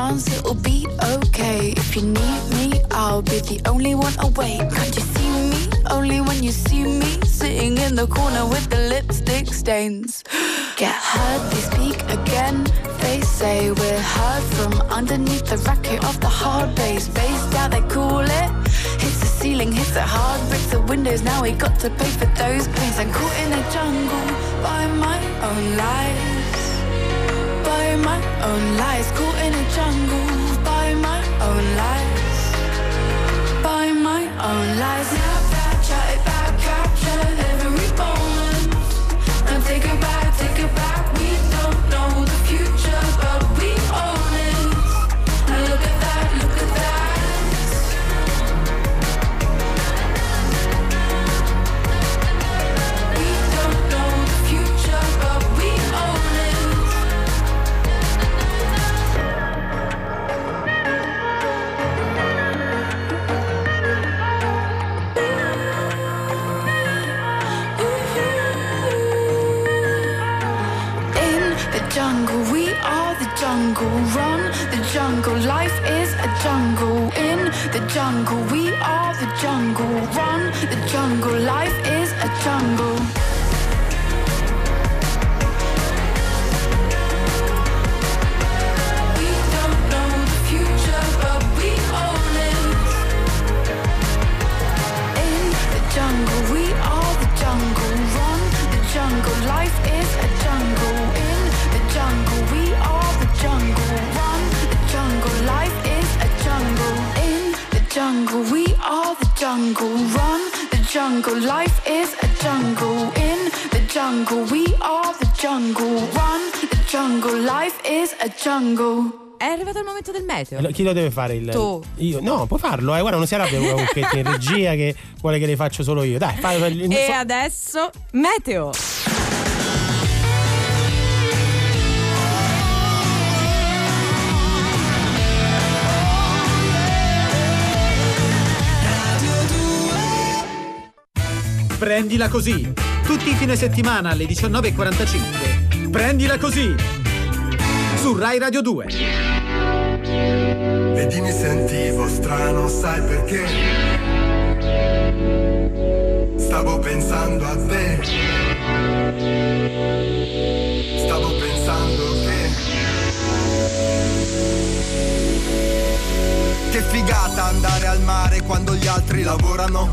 It'll be okay. If you need me, I'll be the only one awake. Can't you see me? Only when you see me sitting in the corner with the lipstick stains. Get heard, they speak again. They say we're heard from underneath the racket of the hard bass. Bass down, they call it. Hits the ceiling, hits it hard, breaks the windows. Now we got to pay for those pains. I'm caught in a jungle by my own my own lies. Caught in a jungle by my own lies. By my own lies. Snap jungle, we are the jungle. Run the jungle, life jungle, life is a jungle. In the jungle, we are the jungle. Run the jungle, life is a jungle. È arrivato il momento del meteo. Chi lo deve fare il. Tu. Io? No, puoi farlo, eh. Guarda, non si arrabbia con Cucchetti in regia che vuole che le faccio solo io. Dai, fai il. E adesso meteo. Prendila così. Tutti i fine settimana alle 19.45. Prendila così. Su Rai Radio 2. Vedi mi sentivo strano, sai perché? Stavo pensando a te. Stavo pensando che. Che figata andare al mare quando gli altri lavorano.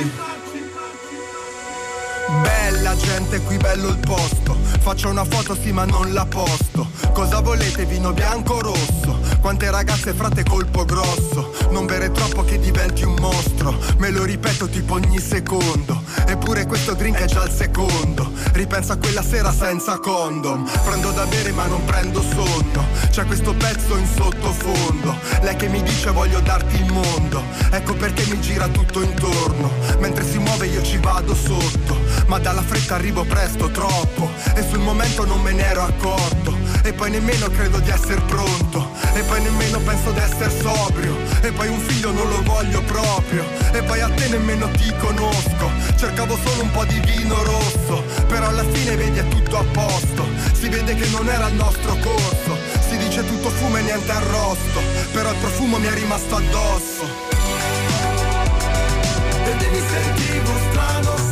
incontrarci. Bella gente, qui bello il posto. Faccio una foto sì ma non la posto. Cosa volete, vino bianco o rosso? Quante ragazze frate colpo grosso. Non bere troppo che diventi un mostro. Me lo ripeto tipo ogni secondo. Eppure questo drink è già il secondo. Ripenso a quella sera senza condom. Prendo da bere ma non prendo sonno. C'è questo pezzo in sottofondo. Lei che mi dice voglio darti il mondo. Ecco perché mi gira tutto intorno. Mentre si muove io ci vado sotto. Ma dalla fretta arrivo presto, troppo. E sul momento non me ne ero accorto. E poi nemmeno credo di essere pronto. E poi nemmeno penso di essere sobrio. E poi un figlio non lo voglio proprio. E poi a te nemmeno ti conosco. Cercavo solo un po' di vino rosso. Però alla fine vedi è tutto a posto. Si vede che non era il nostro corso. Si dice tutto fumo e niente arrosto. Però il profumo mi è rimasto addosso. Vedi mi sentivo strano,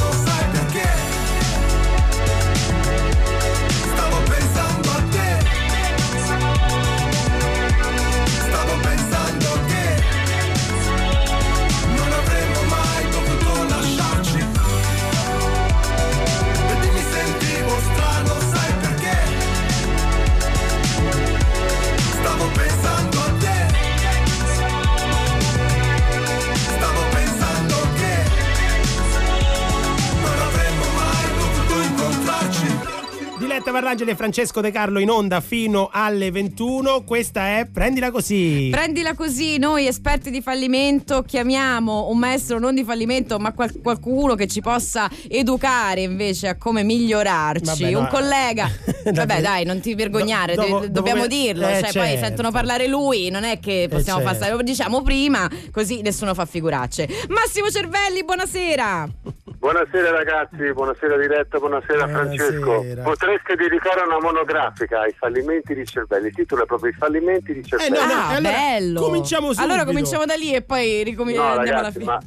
Diletta Parlangeli e Francesco De Carlo in onda fino alle 21. Questa è Prendila così. Prendila così, noi esperti di fallimento chiamiamo un maestro non di fallimento, ma qual- qualcuno che ci possa educare invece a come migliorarci. Vabbè, no, un eh. collega. Vabbè, dai, non ti vergognare, Do- dopo- dobbiamo dopo- dirlo. eh, cioè, poi certo. sentono parlare lui, non è che possiamo certo. passare, lo diciamo prima, così nessuno fa figuracce. Massimo Cervelli, buonasera. Buonasera ragazzi, buonasera Diretta, buonasera, Francesco. Potreste dedicare una monografica ai fallimenti di cervelli. Il titolo è proprio I fallimenti di cervelli. ah, bello. cominciamo Allora subito. cominciamo da lì e poi ricominciamo No andiamo alla fine. ma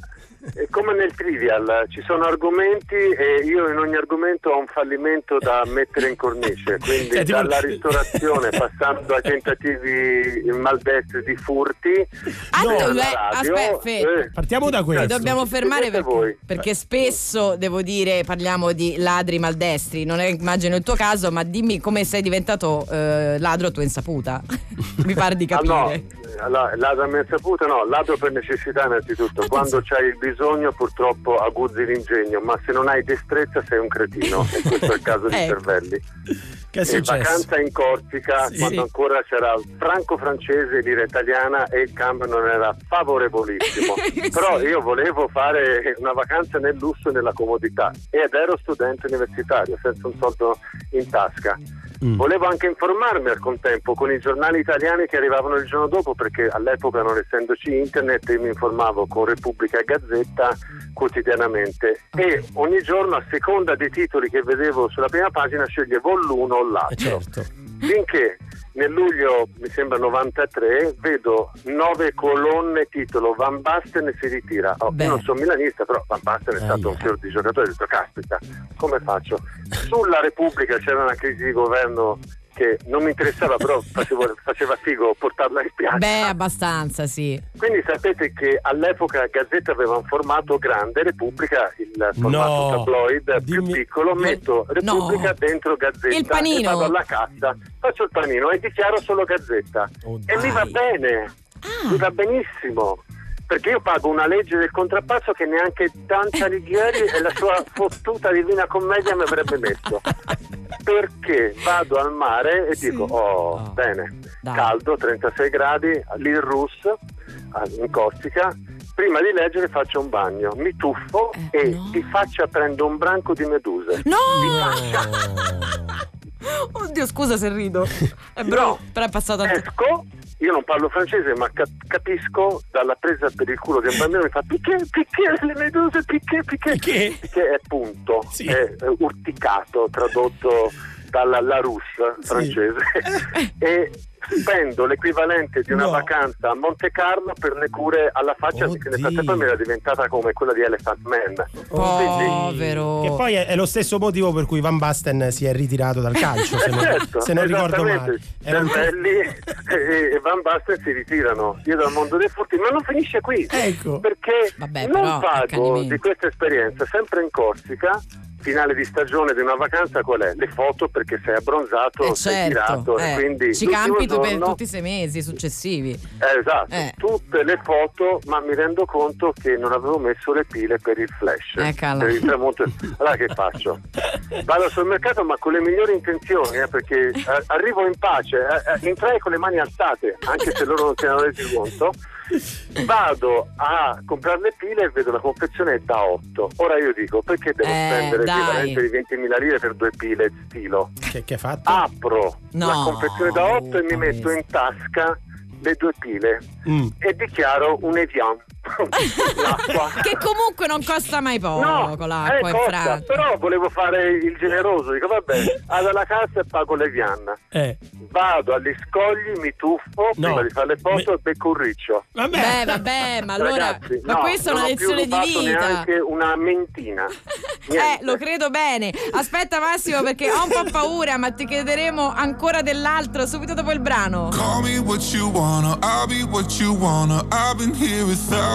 è come nel trivial, ci sono argomenti e io in ogni argomento ho un fallimento da mettere in cornice, quindi Cioè, tipo- dalla ristorazione passando ai tentativi maldestri di furti. Atto- alla beh, radio, aspetta, Fe- eh, Partiamo da questo. Ci dobbiamo fermare perché, voi. perché spesso devo dire parliamo di ladri maldestri. Non è immagino il tuo caso, ma dimmi come sei diventato eh, ladro a tua insaputa. Mi pare di Ah, capire. no, allora, ladro a saputa no, ladro per necessità innanzitutto, quando c'hai il bisogno purtroppo aguzzi l'ingegno, ma se non hai destrezza sei un cretino e questo è il caso di Ecco. cervelli. Che è in vacanza in Corsica, Sì. quando ancora c'era il franco francese, lira italiana e il cambio non era favorevolissimo. Però io volevo fare una vacanza nel lusso e nella comodità ed ero studente universitario senza un soldo in tasca. Mm. Volevo anche informarmi al contempo con i giornali italiani che arrivavano il giorno dopo perché all'epoca non essendoci internet io mi informavo con Repubblica e Gazzetta quotidianamente e ogni giorno a seconda dei titoli che vedevo sulla prima pagina sceglievo l'uno o l'altro. Certo. Finché nel luglio, mi sembra 93, vedo nove colonne titolo Van Basten si ritira. Oh, io non sono milanista, però Van Basten è stato un fior di giocatore, ho detto caspita, come faccio? Sulla Repubblica c'era una crisi di governo che non mi interessava, però facevo- faceva figo portarla in spiaggia. Beh, abbastanza, sì. Quindi sapete che all'epoca Gazzetta aveva un formato grande, Repubblica il formato No, tabloid più piccolo, metto Repubblica No. dentro Gazzetta Il panino. e vado alla cassa, faccio il panino e dichiaro solo Gazzetta. e mi va bene, Ah. mi va benissimo. Perché io pago una legge del contrappasso che neanche Dante Alighieri e la sua fottuta divina commedia mi avrebbe messo. Perché vado al mare e dico, oh, bene, caldo, 36 gradi, l'Il Rus, a- in Corsica, prima di leggere faccio un bagno, mi tuffo e di faccia prendo un branco di meduse. No! Oddio, scusa se rido. È bravo, però è passato. Esco, io non parlo francese, ma cap- capisco dalla presa per il culo un bambino mi fa picché, picché, le meduse, picché, picché. Picché, è punto, è, eh, urticato, tradotto dalla Larousse francese. e spendo l'equivalente di una No. vacanza a Monte Carlo per le cure alla faccia che nel frattempo mi era diventata come quella di Elephant Man. Povero. Che poi è, è lo stesso motivo per cui Van Basten si è ritirato dal calcio, se non, Certo, se non ricordo male. esattamente. Era un- Cervelli e, e Van Basten si ritirano. Io dal mondo dei furti, ma non finisce qui. Ecco. Perché Vabbè, non però, pago di questa esperienza, sempre in Corsica. Finale di stagione di una vacanza qual è? Le foto perché sei abbronzato, Eh, sei certo, tirato eh, e quindi ci campi tu per giorno- tutti i sei mesi successivi. eh, esatto, Eh. tutte le foto, ma mi rendo conto che non avevo messo le pile per il flash. Eccola. Per il tramonto. Allora che faccio? Vado sul mercato ma con le migliori intenzioni, eh, perché eh, arrivo in pace, eh, eh, entrai con le mani alzate, anche se loro non si erano resi conto. Vado a comprare le pile e vedo la confezione da 8. Ora io dico perché devo Eh, spendere dai. l'equivalente di 20.000 lire per due pile stilo? Che, che hai fatto? Apro No, la confezione da 8 e mi metto in tasca le due pile Mm. e dichiaro un Evian. Che comunque non costa mai poco No, l'acqua eh, costa, però volevo fare il generoso, dico vabbè, vado alla cassa e pago l'Evian. Eh. Vado agli scogli, mi tuffo, No. prima di fare le foto e becco un riccio. Vabbè. Beh, vabbè, ma allora. Ragazzi, ma no, questa è una lezione di vita. neanche una mentina. Eh, lo credo bene. Aspetta, Massimo, perché ho un po' paura, ma ti chiederemo ancora dell'altro subito dopo il brano. Call me what you wanna, I'll be what you wanna. I've been here a thousand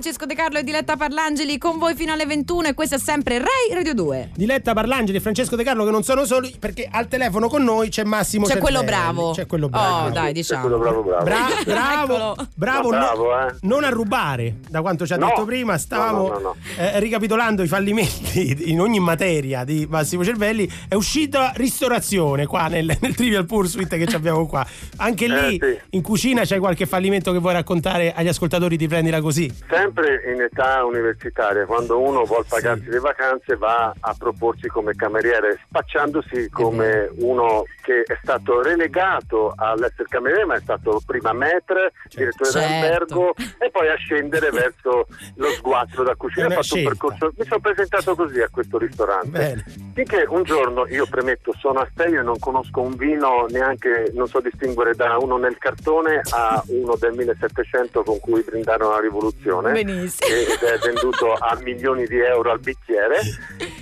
Francesco De Carlo e Diletta Parlangeli con voi fino alle 21 e questo è sempre Rai Radio 2. Diletta Parlangeli e Francesco De Carlo che non sono soli perché al telefono con noi c'è Massimo C'è quello Cervelli. bravo. C'è quello bravo. Oh, dai, diciamo. quello bravo bravo. Bra- bravo, bravo, no- bravo, eh. non a rubare, da quanto ci ha No. detto prima, stavamo No, no, no, no. eh, ricapitolando i fallimenti in ogni materia di Massimo Cervelli, è uscita ristorazione qua nel, nel Trivial Pursuit che ci abbiamo qua. Anche lì Eh, sì. in cucina c'è qualche fallimento che vuoi raccontare agli ascoltatori di Prendila Così? Sempre in età universitaria, quando uno vuole pagarsi le vacanze, va a proporsi come cameriere, spacciandosi come uno che è stato relegato all'essere cameriere, ma è stato prima maître, direttore Certo. d'albergo e poi a scendere verso lo sguazzo da cucina. Ho fatto un percorso, mi sono presentato così a questo ristorante. Bene. Finché un giorno, io premetto, sono a Stelio e non conosco un vino neanche, non so distinguere da uno nel cartone a uno del 1700 con cui brindarono la rivoluzione Benissimo. ed è venduto a milioni di euro al bicchiere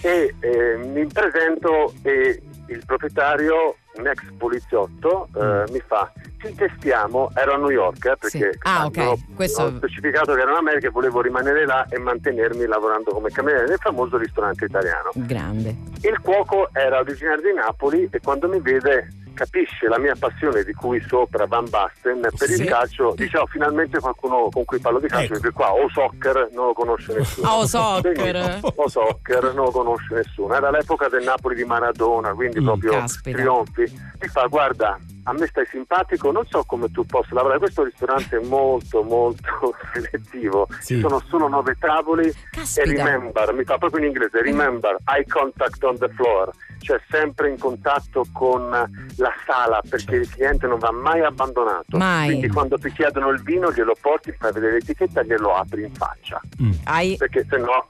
e eh, mi presento e il proprietario, un ex poliziotto, eh, mi fa ci testiamo, ero a New York eh, perché Sì. Ah, ok. ho, Questo- ho specificato che ero in America e volevo rimanere là e mantenermi lavorando come cameriere nel famoso ristorante italiano. Grande. Il cuoco era originario di Napoli e quando mi vede capisce la mia passione di cui sopra Van Basten per Sì. il calcio dice "Oh, finalmente qualcuno con cui parlo di calcio Ecco. perché qua o soccer non lo conosce nessuno Oh, soccer. Quindi, o soccer non lo conosce nessuno era l'epoca del Napoli di Maradona quindi Mm, proprio caspita. trionfi mi fa guarda a me stai simpatico, non so come tu possa lavorare. Questo ristorante è molto, molto selettivo. Sì. Ci sono solo nove tavoli Caspita. e remember, mi fa proprio in inglese, remember, eye contact on the floor, cioè sempre in contatto con la sala perché il cliente non va mai abbandonato. Mai. Quindi quando ti chiedono il vino glielo porti, fai vedere l'etichetta e glielo apri in faccia. Hai... Perché se no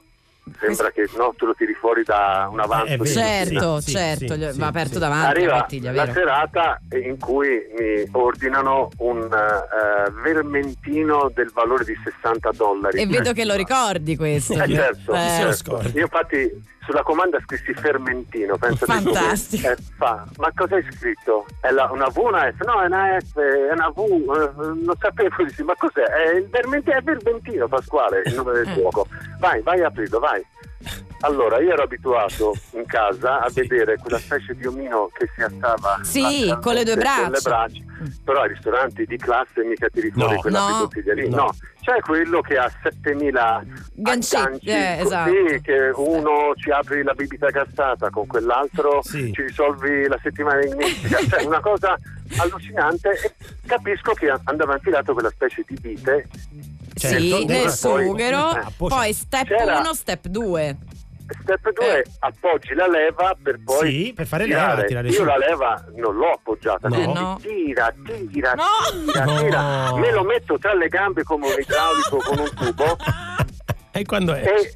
sembra che no, tu lo tiri fuori da un avanzo. Eh, è di vero. Certo, Sì, certo, sì, sì, va aperto sì. davanti la Arriva bottiglia, la serata in cui mi ordinano un eh, vermentino del valore di 60 dollari. E vedo che lo ricordi questo. Eh, certo, Eh, certo. Io infatti sulla comanda scrissi fermentino, penso Fantastico. Eh, fa, ma cosa hai scritto? È la- una V, una F? No, è una F, è una V, eh, non sapevo, dici, ma cos'è? È il vermentino, è vermentino Pasquale, il nome del Eh. fuoco. Vai, vai a aprirlo, vai. Allora, io ero abituato in casa a vedere quella specie di omino che si alzava Sì, con le due braccia. braccia. Però ai ristoranti di classe mica tiri fuori No. quella No. bottiglia lì. No. No. c'è quello che ha 7000 Gancetti, agganci, eh, così esatto. che uno ci apri la bibita gassata, con quell'altro Sì. ci risolvi la settimana enigmistica. cioè una cosa allucinante e capisco che andava infilato quella specie di vite Certo, sì, nel poi- sughero, Ah, poi- poi step C'era- 1, step 2. Step 2 Eh. appoggi la leva per poi Sì, per fare tirare. leva, tirare Io su. la leva non l'ho appoggiata, No. quindi no. tira, tira, No. tira, No. tira. Me lo metto tra le gambe come un idraulico con un tubo E quando è? e,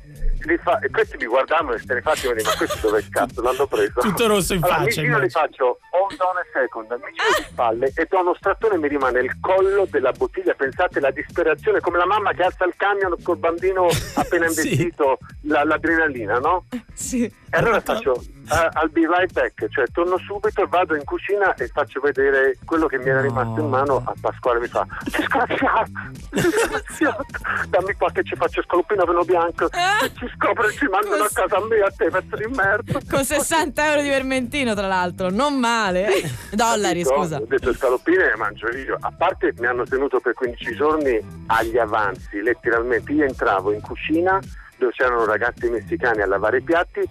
fa- e questi mi guardavano e se ne faccio ma questo dove cazzo l'hanno preso? Tutto rosso in allora, faccia, Mi giro e li immagino. faccio hold on a second, mi giro di spalle e da uno strattone mi rimane il collo della bottiglia. Pensate la disperazione, come la mamma che alza il camion col bambino appena Sì. investito, la- l'adrenalina, no? Sì. E allora faccio uh, I'll be right back, cioè torno subito, vado in cucina e faccio vedere quello che mi era No. rimasto in mano a Pasquale mi fa disgraziato, disgraziato, dammi qua che ci faccio scaloppino vino bianco Eh? e ci scopre e ci mandano a casa a me a te pezzo di merda Con 60 euro di vermentino, tra l'altro, non male. eh? Dollari, Capito? scusa. Ho detto scaloppine le mangio io. A parte mi hanno tenuto per 15 giorni agli avanzi, letteralmente. Io entravo in cucina dove c'erano ragazzi messicani a lavare i piatti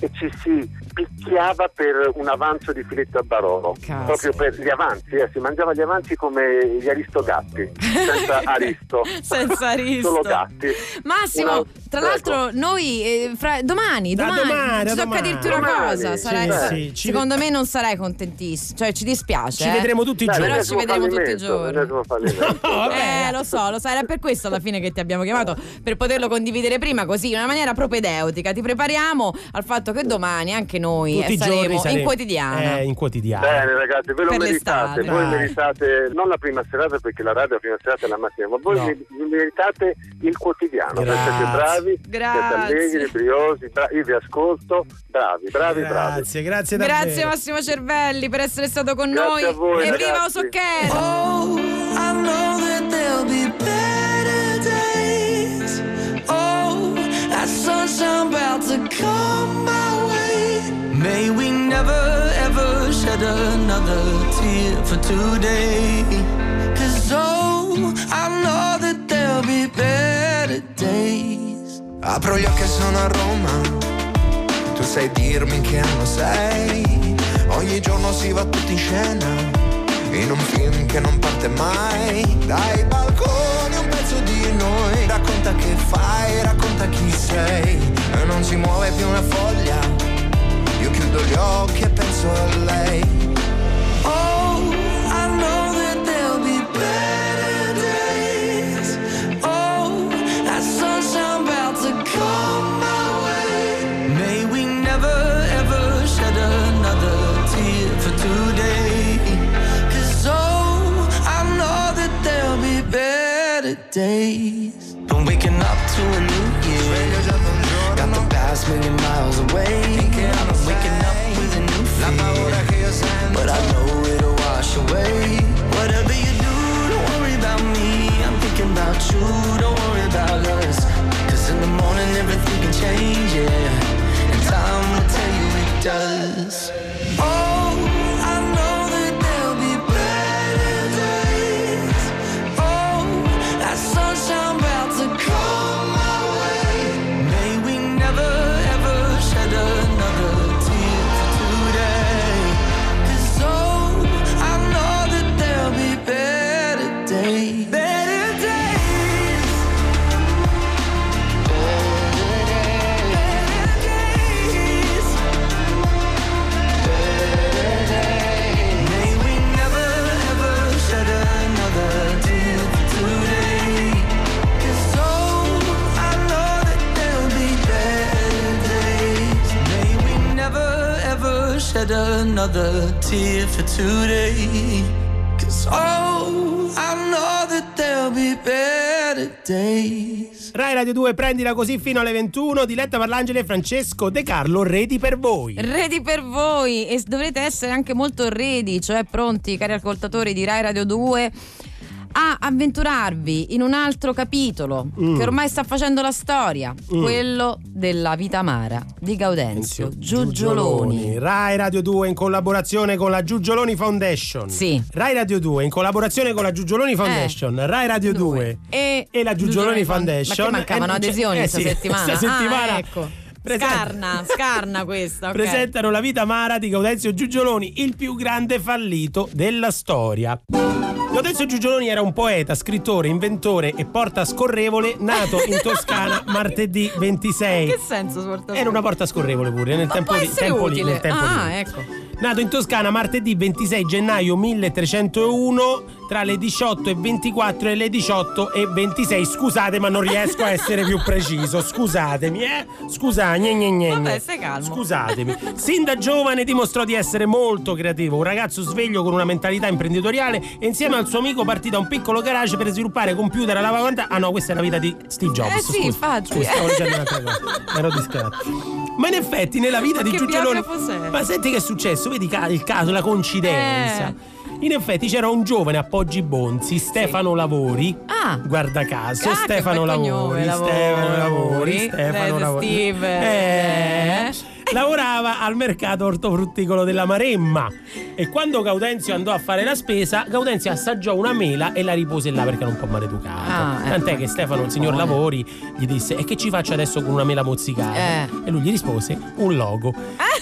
e ci si picchiava per un avanzo di filetto a Barolo, Cazzo. proprio per gli avanzi, eh, si mangiava gli avanzi come gli aristogatti, senza aristo. Senza aristo. Solo gatti. Massimo, Una- tra l'altro noi eh, fra- domani, Da domani, domani, ti tocca domani. dirti una Domani, cosa, sì, sarai- sì, ci secondo me non sarai contentissimo, cioè ci dispiace. Ci eh. vedremo tutti i Dai, giorni. Però ci vedremo tutti i giorni. No. Eh, lo so, lo sai, era per questo alla fine che ti abbiamo chiamato, per poterlo condividere prima, così in una maniera propedeutica. Ti prepariamo al fatto che domani anche noi Tutti eh, i saremo, giorni in saremo- quotidiana. Eh, in quotidiana. Bene ragazzi, ve lo Per meritate, l'estate. voi Dai. meritate non la prima serata perché la radio è la prima serata è la mattina, ma voi No. meritate il quotidiano, perché Grazie. siete bravi, Grazie. siete allegri, briosi, bra- io vi ascolto, bravi, bravi, bravi. Grazie, grazie davvero. Grazie Massimo Cervelli per essere stato con Grazie noi. a voi, e viva ragazzi. Osocchetto! Oh, I know that there'll be better days. Oh, that sunshine about to come my way. May we never ever shed another tear for today. Cause oh, I know that there'll be better days. Apro gli occhi e sono a Roma. Tu sai dirmi che anno sei. Ogni giorno si va tutti in scena. In un film che non parte mai. Dai balconi un pezzo di noi. Racconta che fai, racconta chi sei. E non si muove più una foglia. Io chiudo gli occhi e penso a lei. Oh, I know that there'll be better days. Oh, that about to come my way. May we never ever shed another tear for oh, I know that there'll be better days. Waking up to a new year. Got the past million miles away. But I know for today. 'Cause oh, I know that there'll be better days. Rai Radio 2, prendila così fino alle 21. Diletta Parlangeli e Francesco De Carlo, redi per voi. Ready per voi e dovrete essere anche molto ready, cioè pronti, cari ascoltatori di Rai Radio 2, a avventurarvi in un altro capitolo Mm. che ormai sta facendo la storia, Mm. quello della vita amara di Gaudenzio Giugioloni. Rai Radio 2 in collaborazione con la Giugioloni Foundation. Sì. Rai Radio 2 in collaborazione con la Giugioloni Foundation. Rai Radio 2 E, e la Giugioloni Giugioloni Foundation. Ma mancavano Eh, adesioni eh, questa sì, settimana? questa settimana Ah, ecco. Presenta- Scarna, scarna questa, ok. presentano la vita amara di Gaudenzio Giugioloni, il più grande fallito della storia. Gaudenzio Giugioloni era un poeta, scrittore, inventore e porta scorrevole nato in Toscana martedì 26. Che senso svolta? Era una porta scorrevole pure nel tempo, può di- tempo lì, utile. nel tempo ah, lì. ecco. Nato in Toscana martedì 26 gennaio 1301 tra le 18 e 24 e le 18 e 26. Scusate, ma non riesco a essere più preciso. Scusatemi, eh? Scusate, gne, gne, gne. Vabbè, stai calmo. Scusatemi. Sin da giovane dimostrò di essere molto creativo, un ragazzo sveglio con una mentalità imprenditoriale e insieme al suo amico partì da un piccolo garage per sviluppare computer a lavaganta. Ah no, questa è la vita di Steve Jobs. Eh sì, scusa. infatti. Scusa, stavo leggendo un'altra cosa. Ero distratto. Ma in effetti nella vita di sei? Ma senti che è successo? Vedi il caso, la coincidenza. Eh. In effetti c'era un giovane a Poggi Bonzi, Stefano Lavori. Ah. Guarda caso, Ah, Stefano Lavori, cognome, Lavori. Stefano Lavori, Eh, Stefano Lavori. Steve. Eh. Lavorava al mercato ortofrutticolo della Maremma e quando Gaudenzio andò a fare la spesa, Gaudenzio assaggiò una mela e la ripose là perché era un po' maleducato. Ah, eh. Tant'è che Stefano, il signor Lavori, gli disse: E che ci faccio adesso con una mela mozzicata? Eh. E lui gli rispose: Un logo.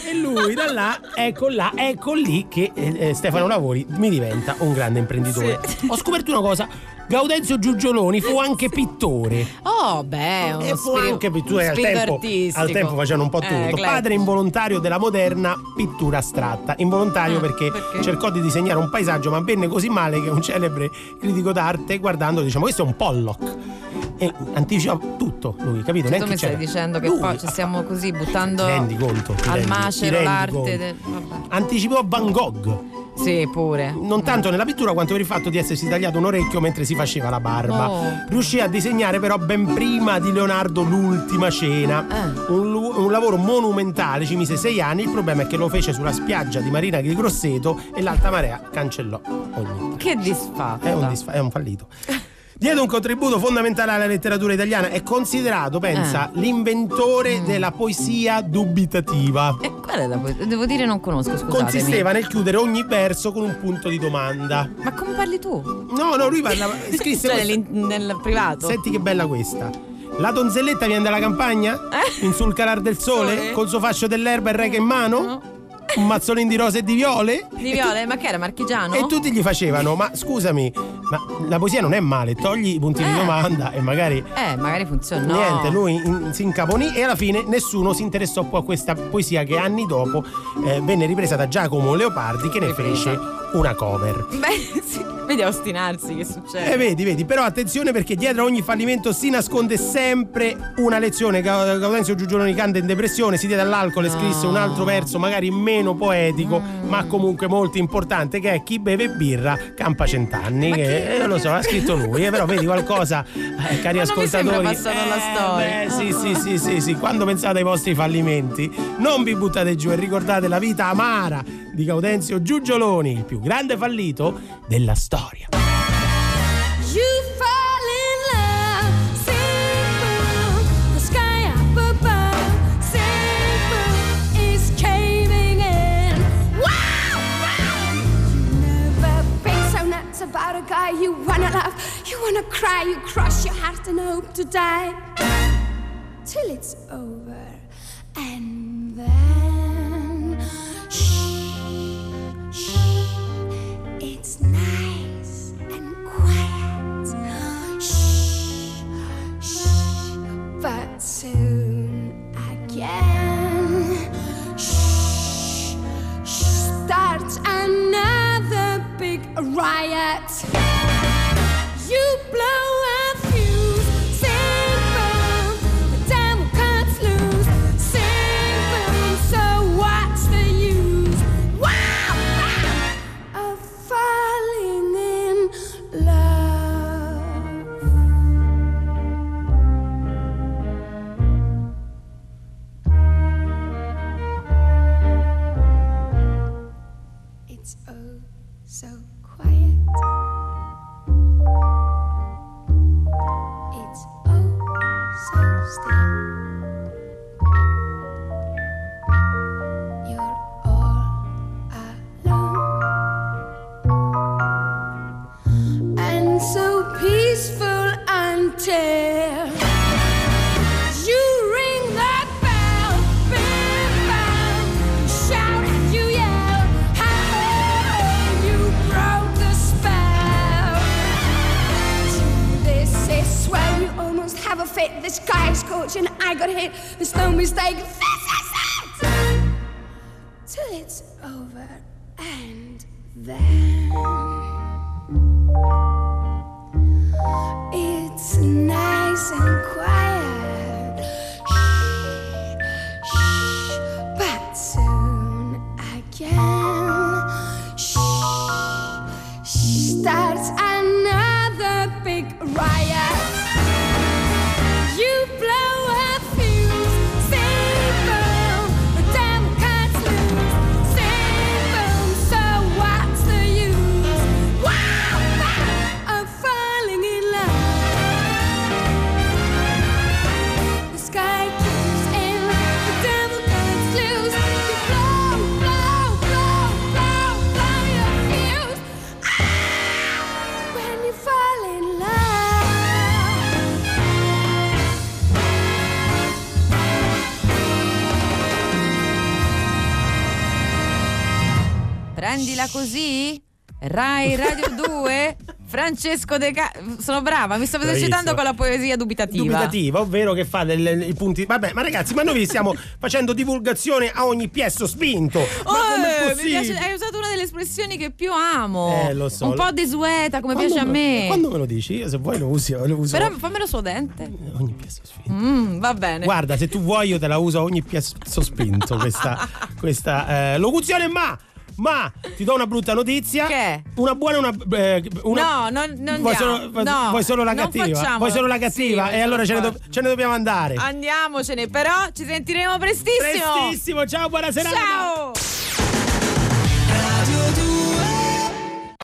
E lui da là, ecco là, ecco lì che eh, eh, Stefano Lavori mi diventa un grande imprenditore. Ho scoperto una cosa. Gaudenzio Giugioloni fu anche pittore. Oh, beh, uno E fu spirito- anche pittore al tempo, artistico. al tempo facevano un po' Eh, tutto. eclettico. Padre involontario della moderna pittura astratta. Involontario Ah, perché, perché? cercò di disegnare un paesaggio, ma venne così male che un celebre critico d'arte, guardandolo, diciamo: Questo è un Pollock. E anticipa tutto lui, capito? Tu Neanche mi stai c'era. dicendo che Lui poi ci stiamo così buttando Ti rendi conto? Ti al rendi- macero rendi l'arte. conto? del- vabbè. Anticipò Van Gogh. Sì, pure. Non tanto nella pittura quanto per il fatto di essersi tagliato un orecchio mentre si faceva la barba. Oh. Riuscì a disegnare però ben prima di Leonardo l'ultima cena. Un, lu- un lavoro monumentale, ci mise sei anni. Il problema è che lo fece sulla spiaggia di Marina di Grosseto e l'alta marea cancellò ogni. Che disfatto. È un, disfa- è un fallito. Diede un contributo fondamentale alla letteratura italiana, è considerato, pensa, Eh. l'inventore Mm. della poesia dubitativa. Qual è la poesia? Devo dire non conosco, scusatemi. Consisteva nel chiudere ogni verso con un punto di domanda. Ma come parli tu? No, no, lui parlava. Scrisse Cioè, nel privato. Senti che bella questa. La donzelletta viene dalla campagna? In sul calar del sole? Eh? Sole? Col suo fascio dell'erba e il rega in mano? Un mazzolino di rose e di viole? Di Viole, ma che era marchigiano? E tutti gli facevano, ma scusami, ma la poesia non è male, togli i punti di Eh. domanda e magari Eh, magari funziona. No. Niente, lui in- si incaponì e alla fine nessuno si interessò poi a questa poesia che anni dopo eh, venne ripresa da Giacomo Leopardi che ne fece una cover. Beh, sì. Vedi a ostinarsi che succede. Eh, vedi, vedi, però attenzione perché dietro a ogni fallimento si nasconde sempre una lezione. Ga- Gaudenzio Giugioloni canta in depressione, si diede all'alcol e scrisse un altro verso magari meno poetico, ma comunque molto importante, che è chi beve birra campa cent'anni. Che, eh, lo so, l'ha scritto lui, eh, però vedi qualcosa, eh, cari Ma ascoltatori. Eh, sì, sì, sì, sì, sì, quando pensate ai vostri fallimenti, non vi buttate giù e ricordate la vita amara di Gaudenzio Giugioloni, il più grande fallito della storia. Guy you wanna love, you wanna cry, you cross your heart and hope to die till it's over, and then shh, shh. It's nice and quiet. Shh, shh. But soon again, shh, shh. Starts another big riot. You blow you ring big shout you yell, you broke the spell. This is you almost have a fit. The sky is scorching, I got hit. There's no mistake. This is it. Till it's over and then. Prendila così? Rai Radio 2? Francesco De Ca... Sono brava, mi sto esercitando con la poesia dubitativa. Dubitativa, ovvero che fa del- i punti. Vabbè, ma ragazzi, ma noi vi stiamo facendo divulgazione a ogni piesso spinto. Oh, possibile? piace, hai usato una delle espressioni che più amo. Eh, lo so. Un po' desueta, come Quando piace a me. Quando me lo dici? Io se vuoi lo uso. Lo uso. Però fammelo suadente. Ogni piesso spinto. Mm, va bene. Guarda, se tu vuoi io te la uso a ogni piesso spinto questa, questa eh, locuzione, ma, ma ti do una brutta notizia. Che? Una buona e una, eh, una- No, non, non vuoi solo, no, vuoi solo la cattiva? Vuoi solo la Sì, cattiva? voglio e allora ce ne, do- ce ne dobbiamo andare. Andiamocene, però ci sentiremo prestissimo. Prestissimo, ciao, buona serata. Ciao.